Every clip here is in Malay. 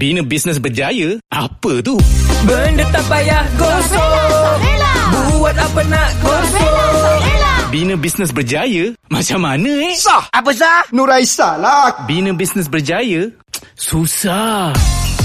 Bina bisnes berjaya? Apa tu? Benda tak payah gosok Buat apa nak gosok Bina bisnes berjaya? Macam mana eh? Sah. Apa sah? Nuraisa lah. Bina bisnes berjaya? Susah.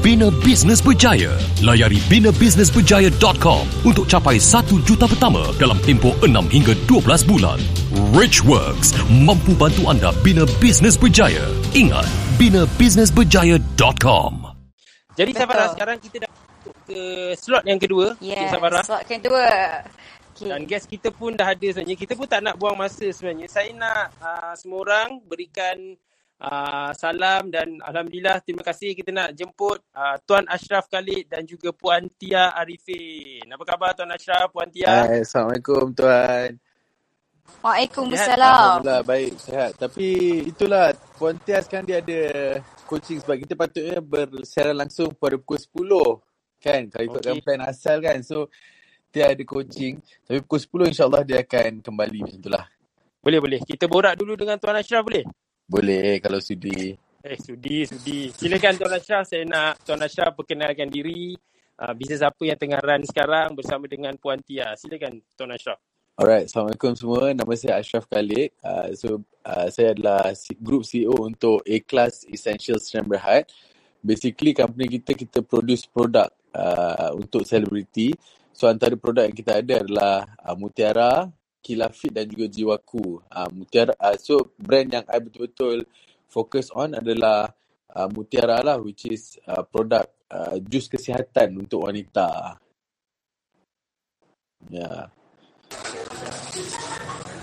bina bisnes berjaya. Layari binabusinessberjaya.com untuk capai 1 juta pertama dalam tempoh 6 hingga 12 bulan. Rich Works mampu bantu anda bina bisnes berjaya. Ingat, binabusinessberjaya.com. Jadi Betul. Safara sekarang kita dah masuk ke slot yang kedua. Yes, Cik Safara. slot kedua. Okay. Dan guest kita pun dah ada sebenarnya. Kita pun tak nak buang masa sebenarnya. Saya nak uh, semua orang berikan uh, salam dan Alhamdulillah terima kasih kita nak jemput uh, Tuan Ashraf Khalid dan juga Puan Tia Arifin. Apa khabar Tuan Ashraf, Puan Tia? Hai, Assalamualaikum Tuan. Waalaikumsalam. Alhamdulillah baik, sihat. Tapi itulah, Puan Tia sekarang dia ada coaching sebab kita patutnya bersiaran langsung pada pukul 10. Kan, kalau ikutkan Okey. plan asal kan. So, dia ada coaching. Tapi pukul 10 insyaAllah dia akan kembali macam itulah. Boleh, boleh. Kita borak dulu dengan Tuan Ashraf boleh? Boleh kalau sudi. Eh, sudi, sudi. Silakan Tuan Ashraf. Saya nak Tuan Ashraf perkenalkan diri. Uh, bisnes apa yang tengah run sekarang bersama dengan Puan Tia. Silakan Tuan Ashraf. Alright, Assalamualaikum semua. Nama saya Ashraf Khalid. Uh, so, uh, saya adalah Group CEO untuk A-Class Essentials Sdn Berhad. Basically, company kita, kita produce produk uh, untuk selebriti. So, antara produk yang kita ada adalah uh, Mutiara, Kilafit dan juga Jiwaku. Uh, Mutiara, uh, so, brand yang I betul-betul fokus on adalah uh, Mutiara lah, which is uh, produk uh, jus kesihatan untuk wanita. Ya. Yeah.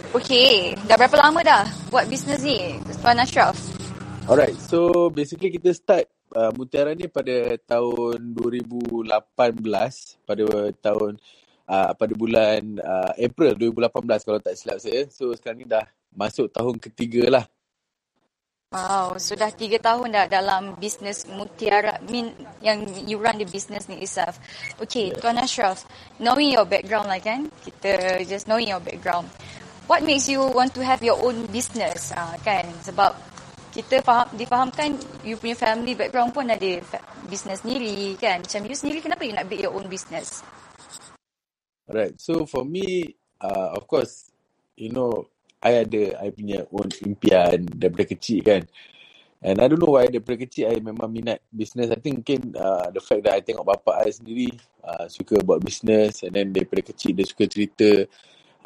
Okay, dah berapa lama dah buat bisnes ni, Tuan Ashraf? Alright, so basically kita start uh, Mutiara ni pada tahun 2018, pada tahun uh, pada bulan uh, April 2018 kalau tak silap saya. So sekarang ni dah masuk tahun ketiga lah. Wow, sudah tiga tahun dah dalam bisnes Mutiara Min yang you run the business ni itself. Okay, Tuan Ashraf, knowing your background lah kan, kita just knowing your background. What makes you want to have your own business uh, kan? Sebab kita faham, difahamkan you punya family background pun ada business sendiri kan. Macam you sendiri kenapa you nak build your own business? Alright, so for me, uh, of course, you know, I ada I punya own impian daripada kecil kan. And I don't know why daripada kecil I memang minat business. I think mungkin uh, the fact that I tengok bapa I sendiri uh, suka buat business and then daripada kecil dia suka cerita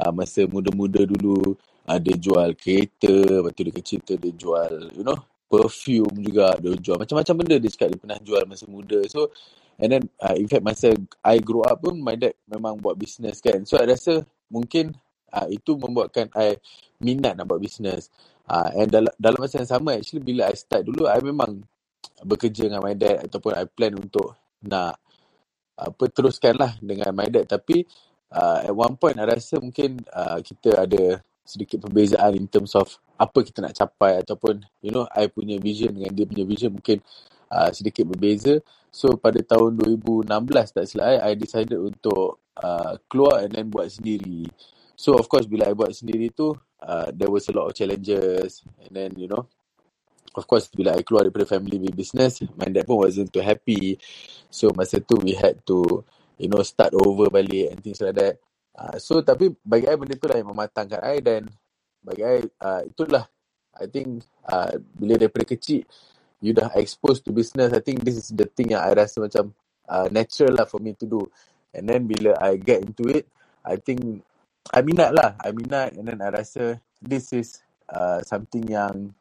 uh, masa muda-muda dulu uh, dia jual kereta, lepas tu dia cerita dia jual you know perfume juga dia jual macam-macam benda dia cakap dia pernah jual masa muda. So and then uh, in fact masa I grow up pun my dad memang buat business kan. So I rasa mungkin uh, itu membuatkan I minat nak buat business. Uh, and dalam, dalam masa yang sama actually bila I start dulu I memang bekerja dengan my dad ataupun I plan untuk nak apa teruskan lah dengan my dad tapi uh, at one point I rasa mungkin uh, kita ada sedikit perbezaan in terms of apa kita nak capai ataupun you know I punya vision dengan dia punya vision mungkin uh, sedikit berbeza so pada tahun 2016 tak silap I I decided untuk uh, keluar and then buat sendiri. So of course bila I buat sendiri tu uh, there was a lot of challenges and then you know of course bila I keluar daripada family business my dad pun wasn't too happy. So masa tu we had to you know start over balik and things like that. Uh, so tapi bagi I benda tu lah yang mematangkan I dan bagi I uh, itulah I think uh, bila daripada kecil you dah exposed to business I think this is the thing yang I rasa macam uh, natural lah for me to do and then bila I get into it I think I minat lah I minat and then I rasa this is uh, something yang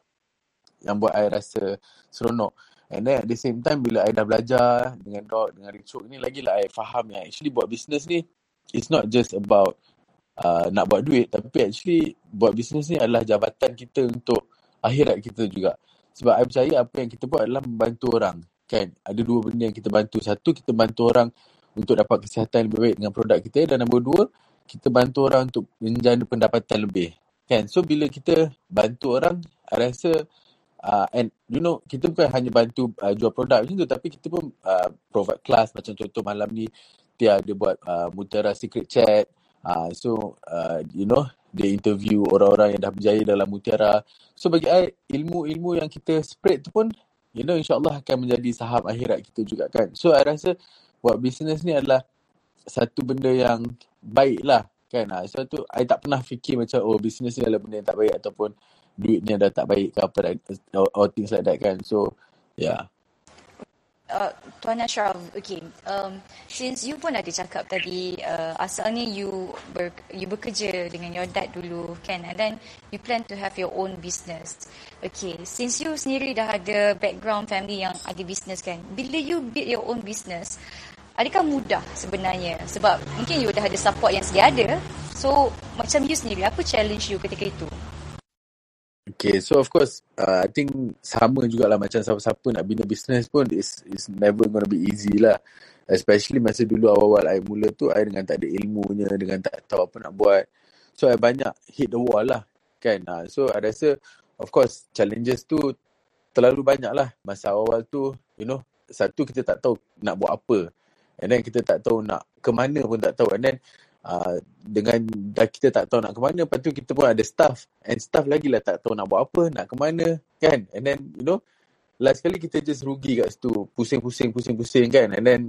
yang buat I rasa seronok. And then at the same time bila I dah belajar dengan Doc, dengan Richok ni lagi lah I faham yang actually buat business ni it's not just about uh, nak buat duit tapi actually buat business ni adalah jabatan kita untuk akhirat kita juga. Sebab I percaya apa yang kita buat adalah membantu orang. kan? Ada dua benda yang kita bantu. Satu kita bantu orang untuk dapat kesihatan lebih baik dengan produk kita. Dan nombor dua kita bantu orang untuk menjana pendapatan lebih kan? So bila kita bantu orang I rasa uh, and you know kita bukan hanya bantu uh, jual produk macam tu. Tapi kita pun uh, provide class. Macam contoh malam ni Tia ada buat uh, Mutiara Secret Chat uh, so uh, you know dia interview orang-orang yang dah berjaya dalam Mutiara. So bagi I ilmu-ilmu yang kita spread tu pun you know insyaAllah akan menjadi saham akhirat kita juga kan. So I rasa buat bisnes ni adalah satu benda yang baik lah kan. Ha. so tu I tak pernah fikir macam oh bisnes ni adalah benda yang tak baik ataupun duitnya dah tak baik ke apa or, or things like that kan. So yeah Uh, Tuan Ashraf, okay. Um, since you pun ada cakap tadi, uh, asalnya you ber, you bekerja dengan your dad dulu, kan? And then you plan to have your own business. Okay, since you sendiri dah ada background family yang ada business kan, bila you build your own business, adakah mudah sebenarnya? Sebab mungkin you dah ada support yang sedia ada. So, macam you sendiri, apa challenge you ketika itu? Okay, so of course, uh, I think sama jugalah macam siapa-siapa nak bina business pun is is never gonna be easy lah. Especially masa dulu awal-awal I mula tu, I dengan tak ada ilmunya, dengan tak tahu apa nak buat. So, I banyak hit the wall lah. Kan? Uh, so, I rasa, of course, challenges tu terlalu banyak lah. Masa awal tu, you know, satu kita tak tahu nak buat apa. And then kita tak tahu nak ke mana pun tak tahu. And then uh, dengan dah kita tak tahu nak ke mana, lepas tu kita pun ada staff. And staff lagi lah tak tahu nak buat apa, nak ke mana, kan? And then, you know, last kali kita just rugi kat situ. Pusing-pusing, pusing-pusing kan? And then,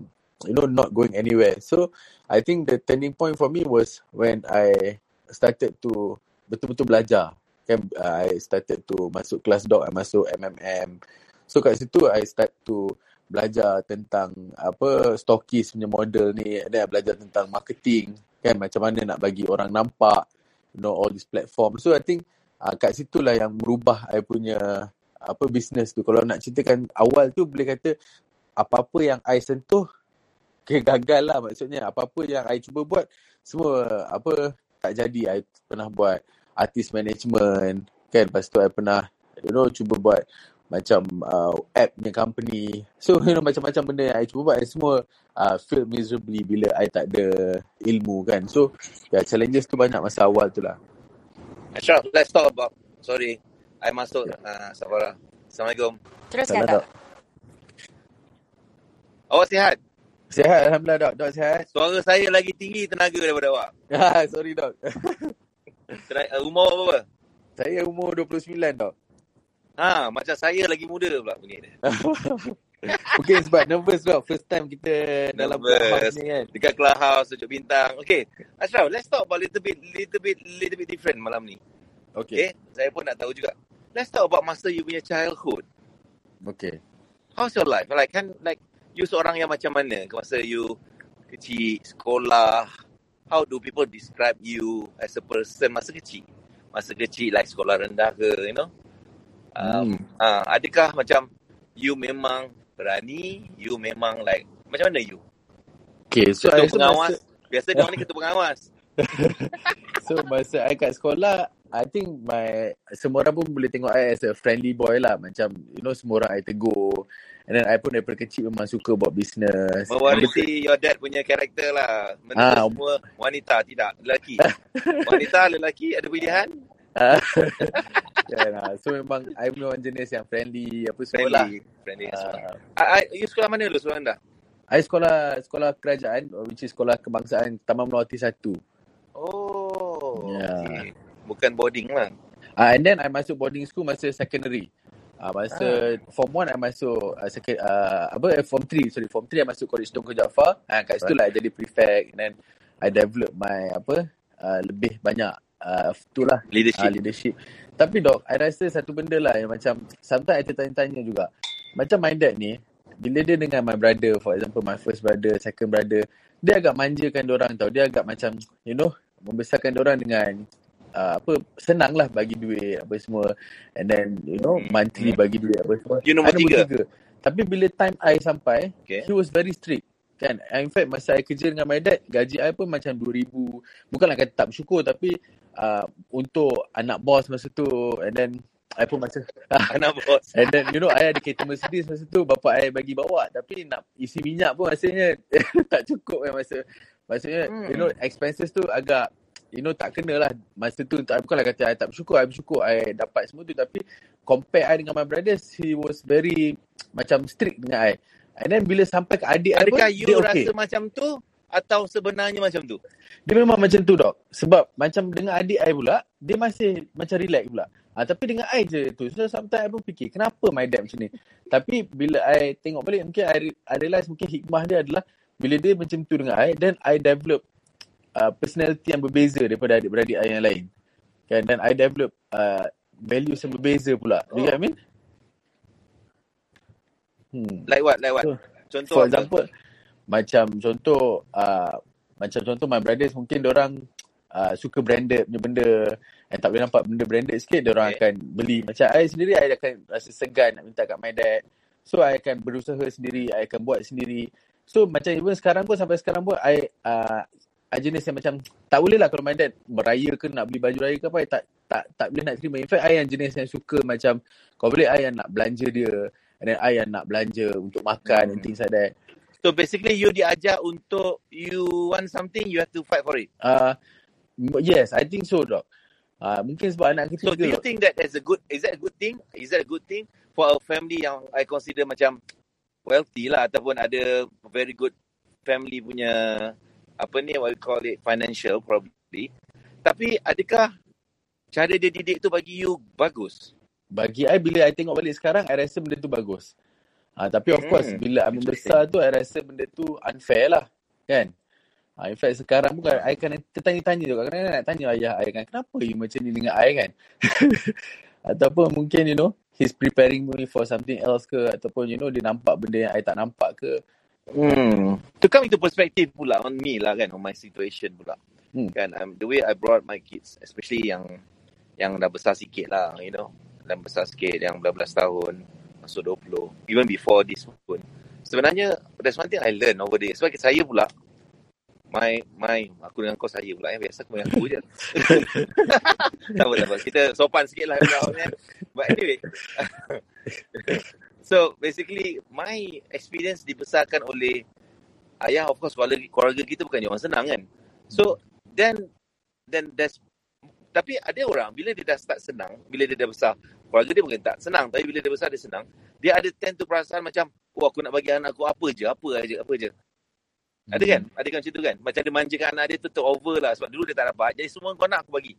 you know, not going anywhere. So, I think the turning point for me was when I started to betul-betul belajar. Kan, I started to masuk kelas doc, I masuk MMM. So, kat situ, I start to belajar tentang apa stokis punya model ni I belajar tentang marketing kan? Macam mana nak bagi orang nampak you know all this platform so I think uh, kat situ lah yang merubah I punya apa business tu. Kalau nak ceritakan awal tu boleh kata apa-apa yang I sentuh ke gagal lah maksudnya. Apa-apa yang I cuba buat semua apa tak jadi. I pernah buat artist management kan? Lepas tu I pernah you know cuba buat macam uh, app punya company. So, you know, macam-macam benda yang I cuba buat, I semua uh, fail miserably bila I tak ada ilmu kan. So, yeah, challenges tu banyak masa awal tu lah. Ashraf, let's talk about, sorry, I masuk, yeah. uh, Safara. Assalamualaikum. Teruskan, Dok. Awak sihat? Sihat, Alhamdulillah, Dok. Dok sihat? Suara saya lagi tinggi tenaga daripada awak. Sorry, Dok. umur berapa? Saya umur 29, Dok. Ha, macam saya lagi muda pula bunyi dia. Mungkin sebab nervous lah. First time kita dalam clubhouse ni kan. Dekat clubhouse, Tujuh Bintang. Okay. Ashraf, let's talk about little bit, little bit, little bit different malam ni. Okay. okay. Saya pun nak tahu juga. Let's talk about masa you punya childhood. Okay. How's your life? Like, kan, like, you seorang yang macam mana? Masa you kecil, sekolah. How do people describe you as a person masa kecil? Masa kecil, like sekolah rendah ke, you know? Um, hmm. uh, adakah macam you memang berani, you memang like macam mana you? Okay, so ketua pengawas. Masa... Biasa dia ni ketua pengawas. so masa I kat sekolah, I think my semua orang pun boleh tengok I as a friendly boy lah. Macam you know semua orang I tegur. And then I pun daripada kecil memang suka buat business. Mewarisi your dad punya karakter lah. Menurut ah, semua wanita tidak, lelaki. wanita, lelaki ada pilihan. Yeah, nah. So memang I memang jenis yang friendly apa semua lah. Friendly. Uh, I, you sekolah mana dulu sekolah anda? I sekolah sekolah kerajaan which is sekolah kebangsaan Taman Melati 1. Oh. Yeah. Okay. Bukan boarding lah. Uh, and then I masuk boarding school masa secondary. Uh, masa ah. form 1 I masuk uh, second, uh, apa eh, form 3 sorry form 3 I masuk college Tunku Jaafar. Uh, kat situ right. lah I jadi prefect and then I develop my apa uh, lebih banyak uh, lah leadership. Uh, leadership. Tapi dok, I rasa satu benda lah yang macam sometimes I tertanya-tanya juga. Macam my dad ni, bila dia dengan my brother, for example my first brother, second brother, dia agak manjakan orang tau. Dia agak macam, you know, membesarkan orang dengan uh, apa senang lah bagi duit apa semua and then you know hmm. monthly hmm. bagi duit apa semua. You nombor tiga. tiga. Tapi bila time I sampai, okay. he was very strict. Kan? In fact, masa I kerja dengan my dad, gaji I pun macam 2,000. Bukanlah kata tak bersyukur, tapi uh, untuk anak bos masa tu. And then I pun masa Anak bos. And then you know I ada kereta Mercedes masa tu. Bapa I bagi bawa. Tapi nak isi minyak pun rasanya Tak cukup kan masa Maksudnya Hmm. you know expenses tu agak You know tak kena lah Masa tu. Tak, bukanlah kata I tak bersyukur. I bersyukur I dapat semua tu. Tapi compare I dengan my brothers He was very Macam strict dengan I. And then bila sampai ke adik I pun Adakah you dia rasa okay. macam tu atau sebenarnya macam tu? Dia memang macam tu dok Sebab macam dengan adik I pula Dia masih macam relax pula ha, Tapi dengan I je tu So sometimes I pun fikir Kenapa my dad macam ni Tapi bila I tengok balik Mungkin I, re- I realize Mungkin hikmah dia adalah Bila dia macam tu dengan I Then I develop uh, Personality yang berbeza Daripada adik-beradik I yang lain kan? Dan I develop uh, Values yang berbeza pula Do you get what I mean? Hmm. Like what? Like what? So, Contoh For apa? Macam contoh uh, macam contoh my brothers mungkin orang uh, suka branded punya benda and tak boleh nampak benda branded sikit orang Okay. akan beli. Macam I sendiri I akan rasa segan nak minta kat my dad. So I akan berusaha sendiri, I akan buat sendiri. So macam even sekarang pun sampai sekarang pun I uh, I jenis yang macam tak boleh lah kalau my dad beraya ke nak beli baju raya ke apa I tak tak tak boleh nak terima. In fact I yang jenis yang suka macam kalau boleh I yang nak belanja dia and then I yang nak belanja untuk makan and Hmm. things like that. So basically you diajar untuk you want something you have to fight for it. Uh, yes, I think so, dok. Uh, mungkin sebab anak So kecil do ke, you think that is a good is that a good thing? Is that a good thing for a family yang I consider macam wealthy lah ataupun ada very good family punya apa ni what we call it financial probably. Tapi adakah cara dia didik tu bagi you bagus? Bagi I, bila I tengok balik sekarang, I rasa benda tu bagus. Uh, tapi of course, Hmm, bila interesting. membesar tu, I rasa benda tu unfair lah. Kan? Uh, in fact, sekarang pun I akan tertanya-tanya tu. Kadang-kadang nak tanya ayah I kan, kenapa you macam ni dengan I kan? ataupun mungkin, you know, he's preparing me for something else ke. Ataupun, you know, dia nampak benda yang I tak nampak ke. Hmm. To come into perspective pula on me lah kan, on my situation pula. Hmm. Kan, um, the way I brought my kids, especially yang yang dah besar sikit lah, you know. Dah besar sikit, yang belas-belas tahun, masuk 20. Even before this pun. Sebenarnya, there's one thing I learn over there. Sebab saya pula, my, my, aku dengan kau saya pula, eh. biasa aku dengan aku je. tak apa, tak apa. Kita sopan sikit lah. kan. But anyway, So basically my experience dibesarkan oleh ayah of course keluarga, keluarga kita bukan orang senang kan. So then then there's tapi ada orang bila dia dah start senang, bila dia dah besar, keluarga dia mungkin tak senang tapi bila dia besar dia senang, dia ada tend to perasaan macam oh aku nak bagi anak aku apa je, apa aja, apa je. Ada kan? Ada kan macam tu kan? Macam dia manjakan anak dia tu tu over lah sebab dulu dia tak dapat. Jadi semua kau nak aku bagi.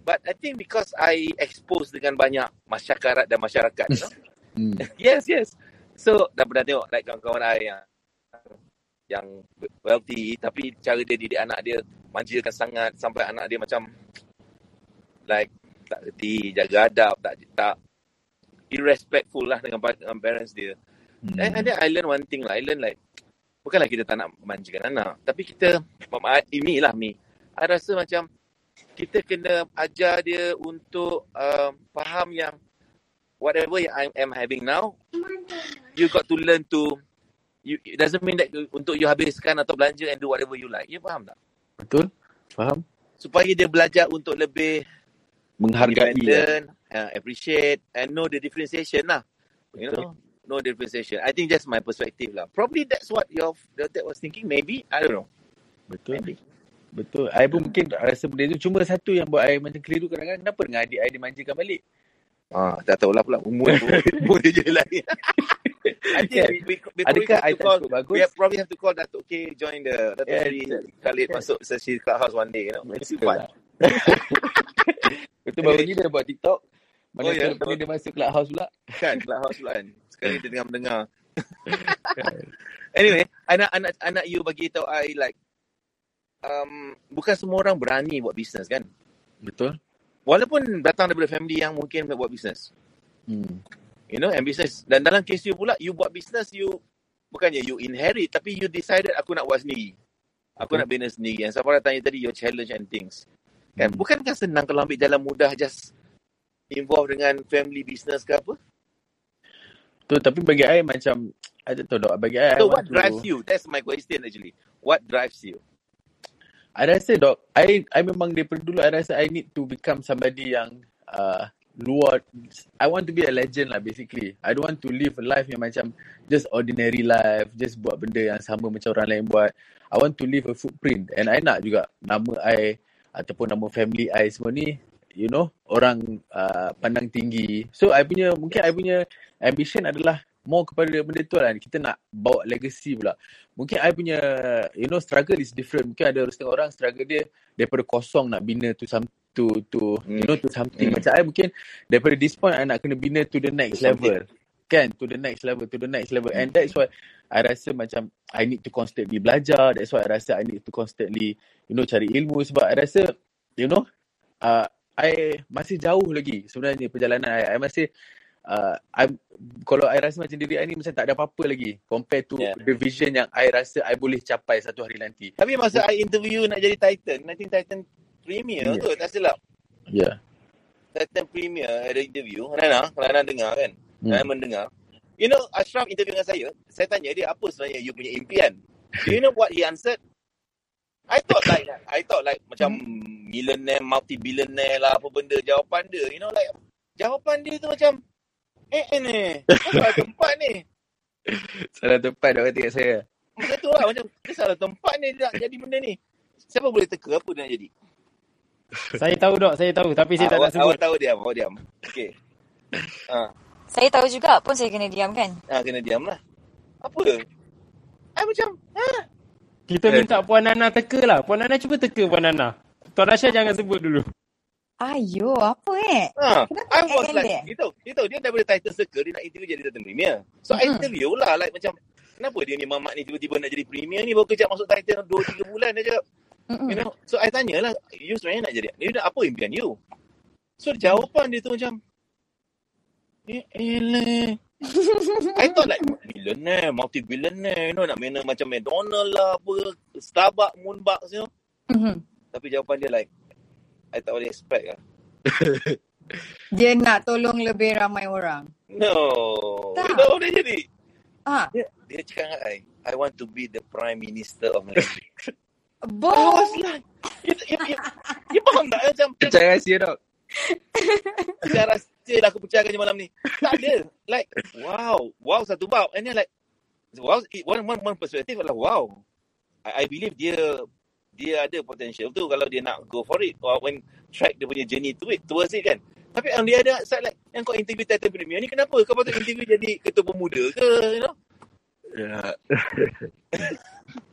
But I think because I expose dengan banyak masyarakat dan masyarakat, you know? Hmm. yes, yes. So, dah pernah tengok like kawan-kawan saya yang yang wealthy tapi cara dia didik anak dia manjakan sangat sampai anak dia macam like tak reti, jaga adab, tak tak irrespectful lah dengan, dengan parents dia. Hmm. And, and then I learn one thing lah. I learn like bukanlah kita tak nak manjakan anak, tapi kita ini lah Mi. I rasa macam kita kena ajar dia untuk um, faham yang whatever yang I am having now, you got to learn to you, it doesn't mean that you, untuk you habiskan atau belanja and do whatever you like. You faham tak? Betul? Faham? Supaya dia belajar untuk lebih Menghargai. independent, uh, appreciate and know the differentiation lah. You know, know the differentiation. I think that's my perspective lah. Probably that's what your dad was thinking. Maybe I don't know. Betul. Maybe. Betul. I pun mungkin rasa benda tu. Cuma satu yang buat I macam keliru kadang-kadang. Kenapa dengan adik I dimanjakan balik? Ah, tak tahulah pula umur umur dia je lain. I think we, we, we, probably Adakah I tak call, bagus? we have, probably have to call Datuk K join the Datuk Yeah, Sri. Khalid Kan? masuk sesi clubhouse one day, you know. It's fun. lah. Betul baru ni dia buat TikTok. Mana Oh, ya? yeah. dia masuk clubhouse pula. Kan, clubhouse pula kan. Sekarang kita tengah mendengar. anyway, anak anak anak you bagi tahu I like um, bukan semua orang berani buat bisnes kan. Betul. Walaupun datang daripada family yang mungkin buat bisnes. Hmm. You know, and business. Dan dalam kes you pula, you buat business, you bukannya you inherit, tapi you decided aku nak buat sendiri. Aku Betul. nak business sendiri. Yang Safara tanya tadi, your challenge and things. Kan? Hmm. Bukankah senang kalau ambil jalan mudah, just involve dengan family business ke apa? Tu tapi bagi I macam I tak tahu dok. Bagi I, I So want what to, drives you? That's my question actually. What drives you? I rasa dok, I I memang daripada dulu I rasa I need to become somebody yang uh, luar I want to be a legend lah basically. I don't want to live a life yang macam just ordinary life, just buat benda yang sama macam orang lain buat. I want to leave a footprint and I nak juga nama I ataupun nama family I semua ni you know orang uh, pandang tinggi. So I punya mungkin I punya ambition adalah more kepada benda tu lah. Kita nak bawa legacy pula. Mungkin I punya, you know, struggle is different. Mungkin ada setengah orang struggle dia daripada kosong nak bina to some to to you know to something. Hmm. Macam I mungkin daripada this point I nak kena bina to the next To level. Kan? To the next level, to the next level. And that's why I rasa macam I need to constantly belajar. That's why I rasa I need to constantly, you know, cari ilmu. Sebab I rasa, you know, uh, I masih jauh lagi sebenarnya perjalanan I. I masih uh, I'm, kalau I rasa macam diri I ni macam tak ada apa-apa lagi compared to Yeah. the vision yang I rasa I boleh capai satu hari nanti. Tapi masa I interview nak jadi Titan, I think Titan Premier Yeah. tu tak silap. Yeah. Titan Premier ada interview. Kalau Nana dengar kan. Hmm. Nana mendengar. You know, Ashraf interview dengan saya. Saya tanya dia, apa sebenarnya you punya impian? Do you know what he answered? I thought like, I thought like macam millionaire, multi-billionaire lah, apa benda jawapan dia. You know, like, jawapan dia tu macam, eh, eh ni, salah tempat ni. Salah tempat dah kata kat saya. Macam tu lah, macam, dia salah tempat ni dia nak jadi benda ni. Siapa boleh teka apa dia nak jadi? Saya tahu dok, saya tahu tapi saya tak awak, nak sebut. awak tahu diam, awak diam. Okay. Ha, Saya tahu juga pun saya kena diam kan. ha, kena diam lah. Apa? I macam, ha? Kita minta Puan Nana teka lah. Puan Nana cuba teka Puan Nana. Tuan Rasha jangan sebut dulu. Ayo, apa eh? Ha, Kenapa I was eh, like, dia? you tahu, you tahu, dia daripada Titan Circle, dia nak interview jadi Titan Premier. So, I interview lah, like macam, kenapa dia ni mamat ni tiba-tiba nak jadi Premier ni, baru kejap masuk Titan 2-3 bulan dia cakap. You know, so I tanya lah, you sebenarnya nak jadi, you nak apa impian you? So, jawapan dia tu macam, eh. I thought like, billionaire, multi-billionaire, you know, nak mana macam McDonald lah, apa, Starbucks, Moonbucks, you know. Mhm. Tapi jawapan dia like, I tak boleh expect lah. Dia nak tolong lebih ramai orang. No. Tak. You know dia jadi? Ah, Dia, dia cakap dengan I, I want to be the Prime Minister of Malaysia. I was like, you, you, you, you faham tak? Macam, Percaya rahsia dok. saya rasa lah aku percayakan malam ni. Tak ada. Like, wow. Wow satu bab. And then like, wow, one, one, one perspective adalah wow. I, I believe dia dia ada potential tu kalau dia nak go for it or when track dia punya journey to it towards it kan tapi on the other side like yang kau interview Titan Premier ni kenapa kau patut interview jadi ketua pemuda ke you know Yeah.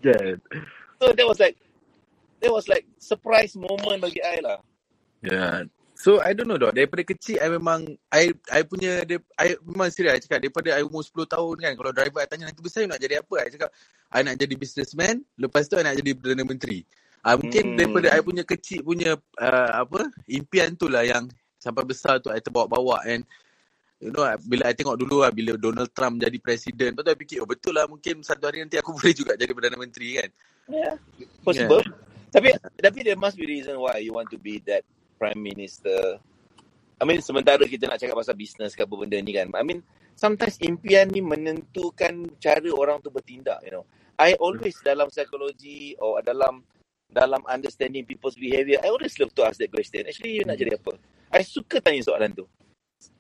Kan. So that was like that was like surprise moment bagi I lah. Yeah. So I don't know dok. Daripada kecil I memang I I punya dia I memang serius I cakap daripada I umur 10 tahun kan kalau driver I tanya nanti besar you nak jadi apa? I cakap I nak jadi businessman, lepas tu I nak jadi Perdana Menteri. Ah uh, mungkin Hmm. daripada I punya kecil punya uh, apa impian tu lah yang sampai besar tu I terbawa-bawa and you know bila I tengok dulu lah bila Donald Trump jadi presiden, lepas tu I fikir oh betul lah mungkin satu hari nanti aku boleh juga jadi Perdana Menteri kan. Yeah, possible. Tapi tapi there must be reason why you want to be that prime minister. I mean sementara kita nak cakap pasal business ke apa benda ni kan. I mean sometimes impian ni menentukan cara orang tu bertindak, you know. I always dalam psikologi or dalam dalam understanding people's behaviour, I always love to ask that question. Actually, you nak jadi apa? I suka tanya soalan tu.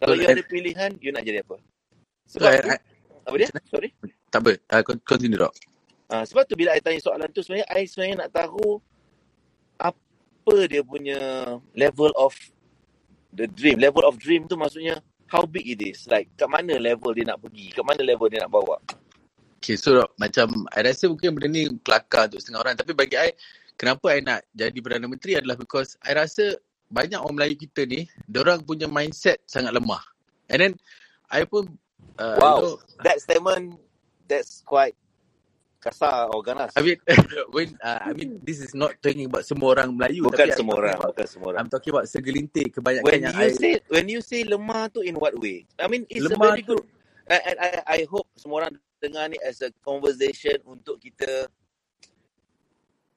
Kalau So, you I- ada pilihan, you nak jadi apa? So, Sebab I, tu, I, apa dia? Sorry? tak apa. Uh, continue dok. Ah, sebab tu bila I tanya soalan tu sebenarnya I sebenarnya nak tahu apa dia punya level of the dream. Level of dream tu maksudnya how big it is. Like kat mana level dia nak pergi, kat mana level dia nak bawa. Okay, so macam I rasa mungkin benda ni kelakar untuk setengah orang. Tapi bagi I, kenapa I nak jadi Perdana Menteri adalah because I rasa banyak orang Melayu kita ni, orang punya mindset sangat lemah. And then, I pun, uh, wow. you know, That statement that's quite kasar or ganas. I mean, when, uh, I mean, this is not talking about semua orang Melayu. bukan tapi semua orang, about- bukan semua orang. I'm talking about segelintir kebanyakan When yang you I, say when you say lemah tu in what way? I mean it's a Lemah very tu- good and, and I I hope semua orang dengar ni as a conversation untuk kita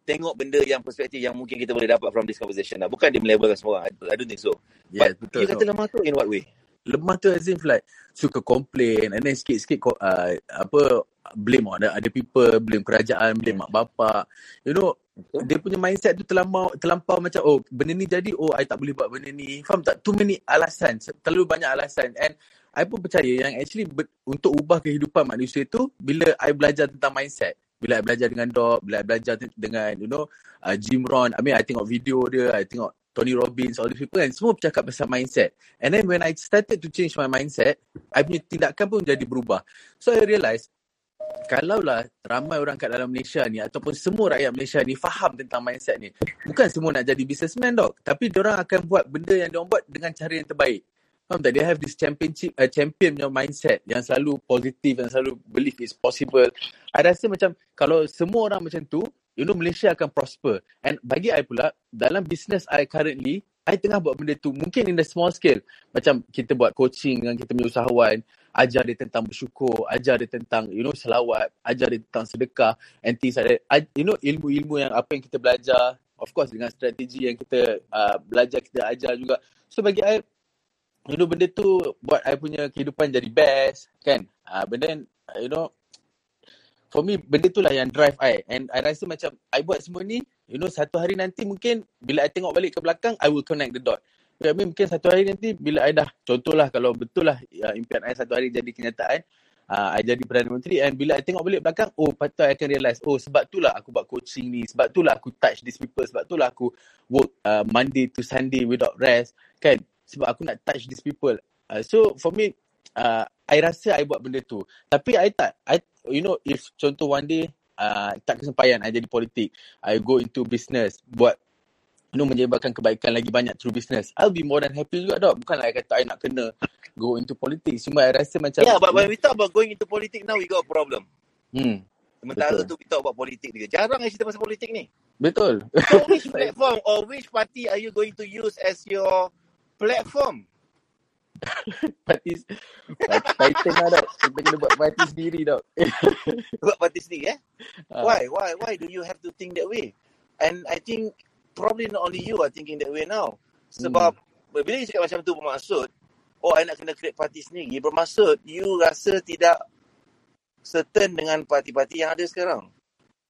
tengok benda yang perspektif yang mungkin kita boleh dapat from this conversation lah. Bukan dia melabelkan semua orang. I, I don't think so. yes, But betul. you kata So, lemah tu in what way? lemah tu as if like suka complain and then sikit-sikit uh, apa blame other, other people, blame kerajaan, blame mak bapak. You know, Betul. dia punya mindset tu terlampau terlampau macam oh benda ni jadi oh I tak boleh buat benda ni. Faham tak? Too many alasan, terlalu banyak alasan and I pun percaya yang actually ber, untuk ubah kehidupan manusia tu bila I belajar tentang mindset. Bila I belajar dengan Doc, bila I belajar dengan you know uh, Jim Rohn, I mean I tengok video dia, I tengok Tony Robbins, all these people and semua bercakap pasal mindset. And then when I started to change my mindset, I punya tindakan pun jadi berubah. So I realise kalaulah ramai orang kat dalam Malaysia ni ataupun semua rakyat Malaysia ni faham tentang mindset ni. Bukan semua nak jadi businessman dok, tapi orang akan buat benda yang diorang buat dengan cara yang terbaik. Faham tak? They have this championship, uh, champion punya mindset yang selalu positif, yang selalu believe it's possible. I rasa macam kalau semua orang macam tu, you know Malaysia akan prosper. And bagi I pula, dalam business I currently, I tengah buat benda tu. Mungkin in the small scale. Macam kita buat coaching dengan kita punya usahawan, ajar dia tentang bersyukur, ajar dia tentang, you know, selawat, ajar dia tentang sedekah, and things like that. You know, ilmu-ilmu yang apa yang kita belajar, of course dengan strategi yang kita uh, belajar, kita ajar juga. So bagi I, you know, benda tu buat I punya kehidupan jadi best, kan? Uh, uh, you know, for me, benda tu lah yang drive I. And I rasa macam, I buat semua ni, you know, satu hari nanti mungkin, bila I tengok balik ke belakang, I will connect the dot. I mean, mungkin satu hari nanti, bila I dah, contohlah kalau betul lah uh, impian I satu hari jadi kenyataan, uh, I jadi Perdana Menteri, and bila I tengok balik belakang, oh, patut I akan realise, oh, sebab tu lah aku buat coaching ni, sebab tu lah aku touch these people, sebab tu lah aku work uh, Monday to Sunday without rest, kan? Sebab aku nak touch these people. Uh, so, for me, uh, I rasa I buat benda tu. Tapi I tak, I, you know, if contoh one day, uh, tak kesempayan I jadi politik, I go into business, buat you know, menyebabkan kebaikan lagi banyak through business. I'll be more than happy juga dok. Bukanlah I kata I nak kena go into politics. Cuma I rasa macam... Yeah, but when we talk about going into politics now, we got a problem. Hmm, Sementara betul. tu talk about politik juga. Jarang yang cerita pasal politik ni. Betul. So which platform or which party are you going to use as your platform? parti, parti Titan lah dok. Kita kena buat parti sendiri dok. Buat parti sendiri eh? Ah, Why? Why? Why do you have to think that way? And I think probably not only you are thinking that way now. Sebab hmm. bila you cakap macam tu bermaksud, oh I nak kena create parti sendiri, bermaksud you rasa tidak certain dengan parti-parti yang ada sekarang.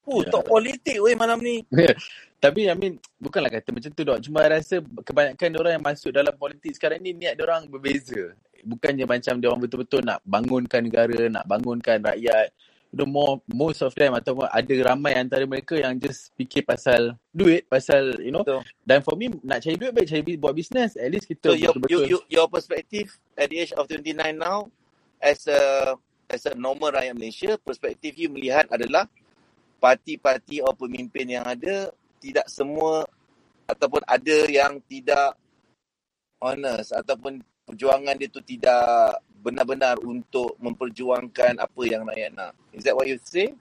Oh, Ya. talk politik weh malam ni. Tapi I mean bukanlah kata macam tu dok. Cuma I rasa kebanyakan orang yang masuk dalam politik sekarang ni niat orang berbeza. Bukannya macam dia orang betul-betul nak bangunkan negara, nak bangunkan rakyat. Know, more, most of them ataupun ada ramai antara mereka yang just fikir pasal duit, pasal you know. So, Dan for me nak cari duit baik cari buat bisnes. At least kita so your, you, betul-betul you, your perspective at the age of 29 now as a as a normal rakyat Malaysia, perspektif you melihat adalah parti-parti atau pemimpin yang ada tidak semua ataupun ada yang tidak honest ataupun perjuangan dia tu tidak benar-benar untuk memperjuangkan apa yang rakyat nak. Is that what you say?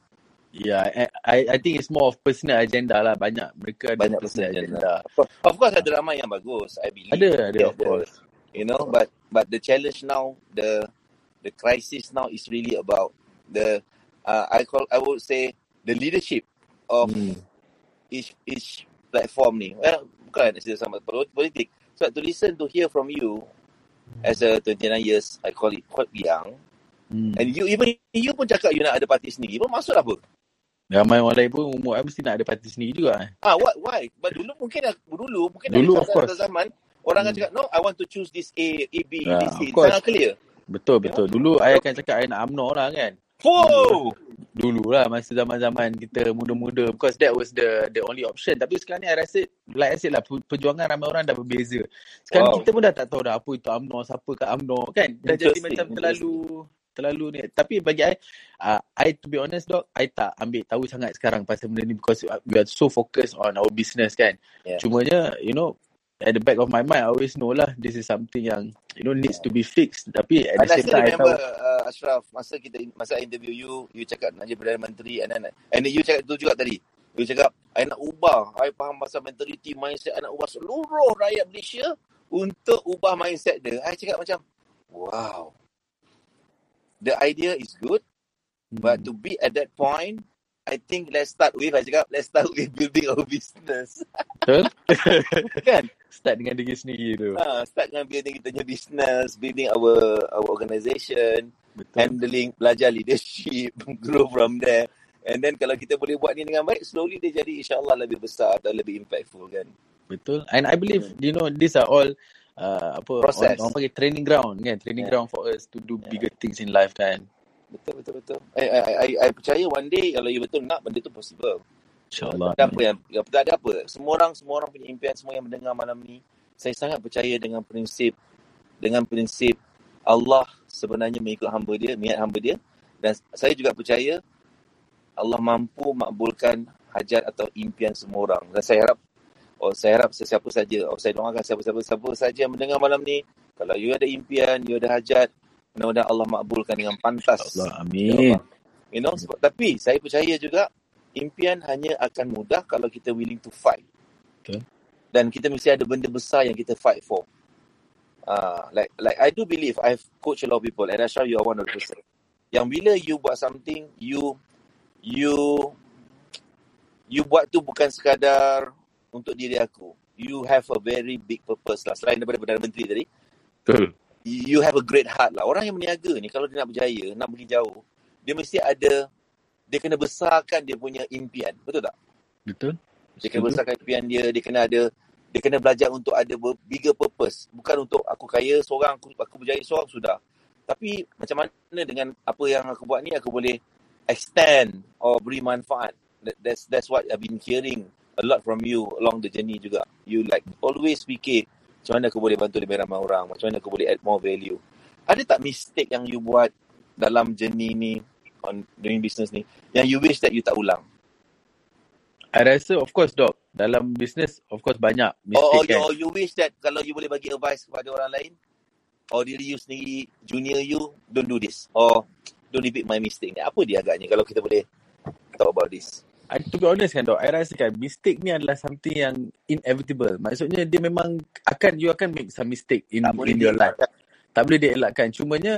Yeah, I, I think it's more of personal agenda lah. Banyak mereka ada Banyak personal personal agenda. agenda. Of course ada ramai yang bagus, I believe. Ada, ada Yeah, of course. you know, but but the challenge now, the the crisis now is really about the uh, I call I would say the leadership of Hmm. each each platform ni. Well, bukan sama pol- politik. So to listen to hear from you as a 29 years, I call it quite young. Hmm. And you even you pun cakap you nak ada parti sendiri. Pun maksud apa? Ramai orang lain pun umur I mesti nak ada parti sendiri juga. eh. Ah, what why? But dulu mungkin dulu mungkin Dulu of course. zaman orang akan Hmm. cakap no, I want to choose this A, A, B, B, of C. Sangat clear. Betul betul. Dulu I akan cakap I nak UMNO lah kan. Whoa! Dulu lah masa zaman-zaman kita muda-muda because that was the the only option. Tapi sekarang ni I rasa like I said lah per- perjuangan ramai orang dah berbeza. Sekarang Wow. kita pun dah tak tahu dah apa itu UMNO, siapa kat UMNO kan. Dah jadi macam terlalu terlalu ni. Tapi bagi I, uh, I to be honest dok, I tak ambil tahu sangat sekarang pasal benda ni because we are so focused on our business kan. Yeah. Cumanya you know at the back of my mind I always know lah this is something yang you know needs to be fixed. Tapi at And the I same still time I remember tahu uh, Ashraf masa kita masa I interview you, you cakap nak jadi Perdana Menteri and then and then you cakap tu juga tadi. You cakap I nak ubah, I faham pasal mentality mindset, I nak ubah seluruh rakyat Malaysia untuk ubah mindset dia. I cakap macam wow. The idea is good, but hmm. to be at that point, I think let's start with, I cakap, let's start with building our business. betul. kan? Start dengan diri sendiri tu. Ha, start dengan building kita punya business, building our our organisation. Betul. handling, belajar leadership, grow from there. And then kalau kita boleh buat ni dengan baik, slowly dia jadi insyaAllah lebih besar atau lebih impactful kan. Betul. And I believe, Hmm. you know, these are all uh, apa Process. orang, orang panggil training ground kan, training Yeah. ground for us to do bigger things in life kan. Betul, betul, betul. I, I, I, I percaya one day kalau you betul nak, benda tu possible. InsyaAllah. Tak ada apa yang, tak ada apa. Semua orang, semua orang punya impian, semua yang mendengar malam ni, saya sangat percaya dengan prinsip, dengan prinsip Allah sebenarnya mengikut hamba dia, niat hamba dia. Dan saya juga percaya Allah mampu makbulkan hajat atau impian semua orang. Dan saya harap, oh saya harap sesiapa saja, oh saya doakan siapa-siapa siapa saja yang mendengar malam ni, kalau you ada impian, you ada hajat, mudah-mudahan Allah makbulkan dengan pantas. Allah, Ya amin. Allah. You know, sebab, tapi saya percaya juga impian hanya akan mudah kalau kita willing to fight. Betul. Dan kita mesti ada benda besar yang kita fight for. Uh, like like I do believe I've coached a lot of people and I'm sure you are one of the person. Yang bila you buat something, you you you buat tu bukan sekadar untuk diri aku. You have a very big purpose lah. Selain daripada Perdana Menteri tadi, Betul. you have a great heart lah. Orang yang berniaga ni kalau dia nak berjaya, nak pergi jauh, dia mesti ada, dia kena besarkan dia punya impian. Betul tak? Betul. Dia kena besarkan impian dia, dia kena ada, dia kena belajar untuk ada bigger purpose. Bukan untuk aku kaya seorang, aku, aku berjaya seorang, sudah. Tapi macam mana dengan apa yang aku buat ni, aku boleh extend or beri manfaat. That, that's that's what I've been hearing a lot from you along the journey juga. You like always fikir macam mana aku boleh bantu lebih ramai orang, macam mana aku boleh add more value. Ada tak mistake yang you buat dalam journey ni on doing business ni yang you wish that you tak ulang? I rasa of course dok dalam business of course banyak Or, or, mistake you, kan. or you wish that kalau you boleh bagi advice kepada orang lain or diri you sendiri, junior you, don't do this. Or don't repeat my mistake ni. Apa dia agaknya kalau kita boleh talk about this? I, to be honest kan dok, I rasa kan mistake ni adalah something yang inevitable. Maksudnya dia memang akan you akan make some mistake in Tak in your life. Tak boleh dielakkan. Cumanya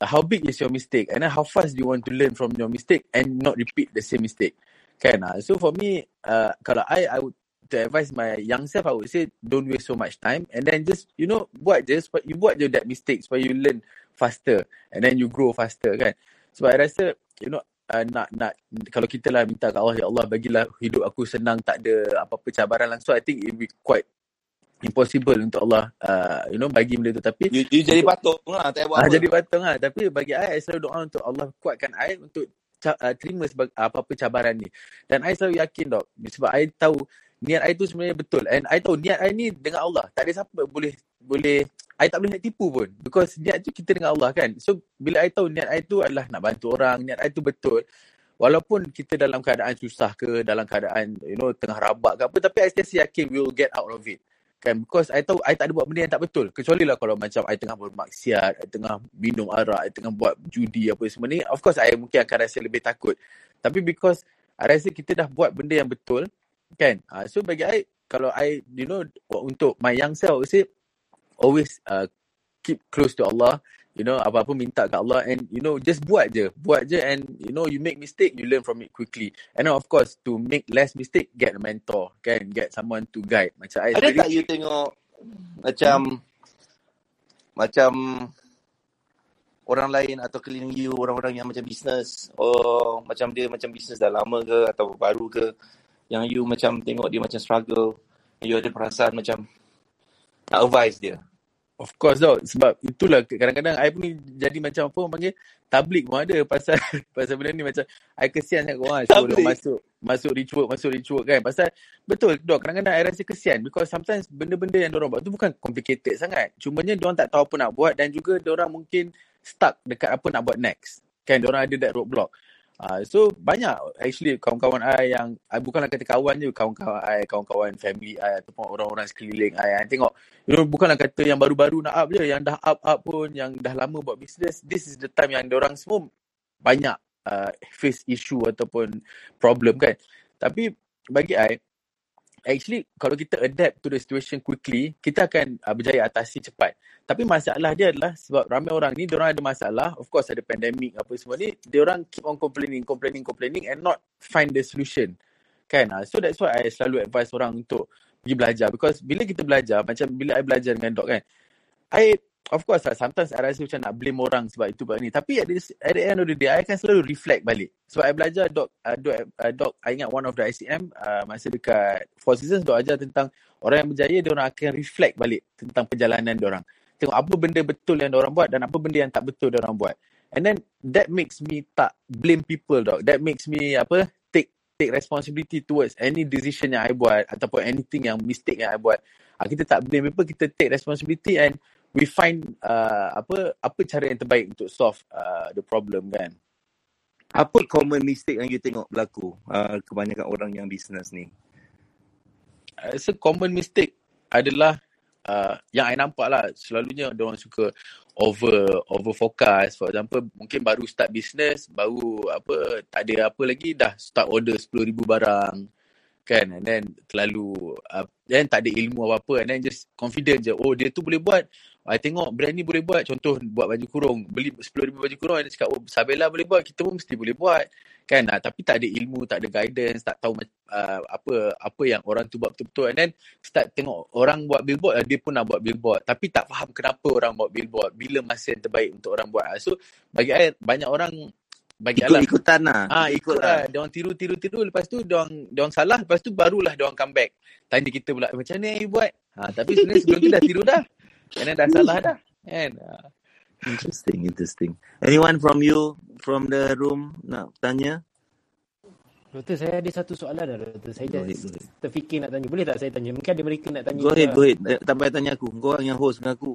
how big is your mistake and then how fast do you want to learn from your mistake and not repeat the same mistake. Kan? ah. So for me, uh, kalau I, I would to advise my young self, I would say don't waste so much time and then just, you know, buat je, supaya- you buat je that mistake supaya you learn faster and then you grow faster kan. Sebab I rasa, you know, uh, nak nak kalau kita lah minta ke Allah ya Allah bagilah hidup aku senang tak ada apa-apa cabaran langsung I think it be quite impossible untuk Allah uh, you know bagi benda tu. Tapi You, you jadi patung lah, tak buat ah, apa. jadi patung lah tapi bagi I, I selalu doa untuk Allah kuatkan I untuk ca- uh, terima sebab apa-apa cabaran ni. Dan I selalu yakin dok sebab I tahu niat I tu sebenarnya betul. And I tahu niat I ni dengan Allah. Tak ada siapa boleh boleh I tak boleh nak tipu pun. Because niat tu kita dengan Allah kan? So bila I tahu niat I tu adalah nak bantu orang niat I tu betul. Walaupun kita dalam keadaan susah ke dalam keadaan you know tengah rabak ke apa tapi I still yakin we will get out of it kan? Because I tahu I tak ada buat benda yang tak betul. Kecuali lah kalau macam I tengah bermaksiat I tengah minum arak I tengah buat judi apa semua ni of course I mungkin akan rasa lebih takut. Tapi because I rasa kita dah buat benda yang betul kan? Uh, so bagi I kalau I you know untuk my young self say always uh, keep close to Allah you know apa-apa minta ke Allah and you know just buat je. Buat je and you know you make mistake you learn from it quickly. And of course to make less mistake get a mentor kan? Get someone to guide. Macam I Ada sendiri tak you tengok macam macam orang lain atau keliling you orang-orang yang macam bisnes oh macam dia macam bisnes dah lama ke atau baru ke yang you macam tengok dia macam struggle you ada perasaan macam nak advise dia Of course tau Sebab itulah Kadang-kadang I pun Jadi macam apa Orang panggil Tablik pun ada Pasal Pasal benda ni macam I kesian sangat korang Suruh masuk Masuk work Masuk work kan. Pasal Betul dok Kadang-kadang I rasa kesian Because sometimes Benda-benda yang diorang buat tu Bukan complicated sangat. Cumanya diorang tak tahu apa nak buat Dan juga diorang mungkin Stuck dekat apa nak buat next. Kan diorang ada that roadblock Uh, so banyak. Actually kawan-kawan I yang I bukanlah kata kawan je kawan-kawan I kawan-kawan family I ataupun orang-orang sekeliling I. I tengok you know bukanlah kata yang baru-baru nak up je yang dah up up pun yang dah lama buat business this is the time yang orang semua banyak uh, face issue ataupun problem kan. Tapi bagi I actually kalau kita adapt to the situation quickly kita akan uh, berjaya atasi cepat. Tapi masalah dia adalah sebab ramai orang ni diorang ada masalah. Of course ada pandemic apa semua ni. Diorang keep on complaining complaining complaining and not find the solution. Kan? Uh, so that's why I selalu advise orang untuk pergi belajar. Because bila kita belajar macam bila I belajar dengan dok kan I of course lah, sometimes I rasa macam nak blame orang sebab itu sebab ni. Tapi at the, at the end of the day, I akan selalu reflect balik. Sebab I belajar dok, uh, dok, uh, dok I ingat one of the ICM uh, masa dekat Four Seasons, dok ajar tentang orang yang berjaya, dia orang akan reflect balik tentang perjalanan dia orang. Tengok apa benda betul yang dia orang buat dan apa benda yang tak betul dia orang buat. And then that makes me tak blame people dok. That makes me apa take take responsibility towards any decision yang I buat ataupun anything yang mistake yang I buat. Uh, kita tak blame people, kita take responsibility and we find uh, apa apa cara yang terbaik untuk solve uh, the problem kan. Apa common mistake yang you tengok berlaku uh, kebanyakan orang yang business ni? Uh, so common mistake adalah uh, yang I nampak lah selalunya orang suka over over focus for example mungkin baru start business baru apa tak ada apa lagi dah start order 10000 barang kan and then terlalu uh, then tak ada ilmu apa-apa and then just confident je oh dia tu boleh buat I tengok brand ni boleh buat. Contoh buat baju kurung. Beli 10,000 baju kurung dia cakap oh Sabella boleh buat kita pun mesti boleh buat. Kan? Uh, tapi tak ada ilmu tak ada guidance tak tahu uh, apa apa yang orang tu buat betul-betul. And then start tengok orang buat billboard uh, dia pun nak buat billboard. Tapi tak faham kenapa orang buat billboard bila masa yang terbaik untuk orang buat. So bagi saya banyak orang bagi ikut ikutan lah. Ah, ikut lah. Dia orang tiru tiru tiru. Lepas tu dia orang dia orang salah. Lepas tu barulah dia orang come back. Tanya kita pula macam ni you buat. Ha, tapi sebenarnya sebelum tu dah tiru dah. And dah salah dah. Kan? Interesting, interesting. Anyone from you from the room nak tanya? Doktor, saya ada satu soalan dah, Doktor. Saya dah terfikir nak tanya. Boleh tak saya tanya? Mungkin ada mereka nak tanya. Go ahead, go ahead. Eh, tak payah tanya aku. Kau orang yang host dengan aku.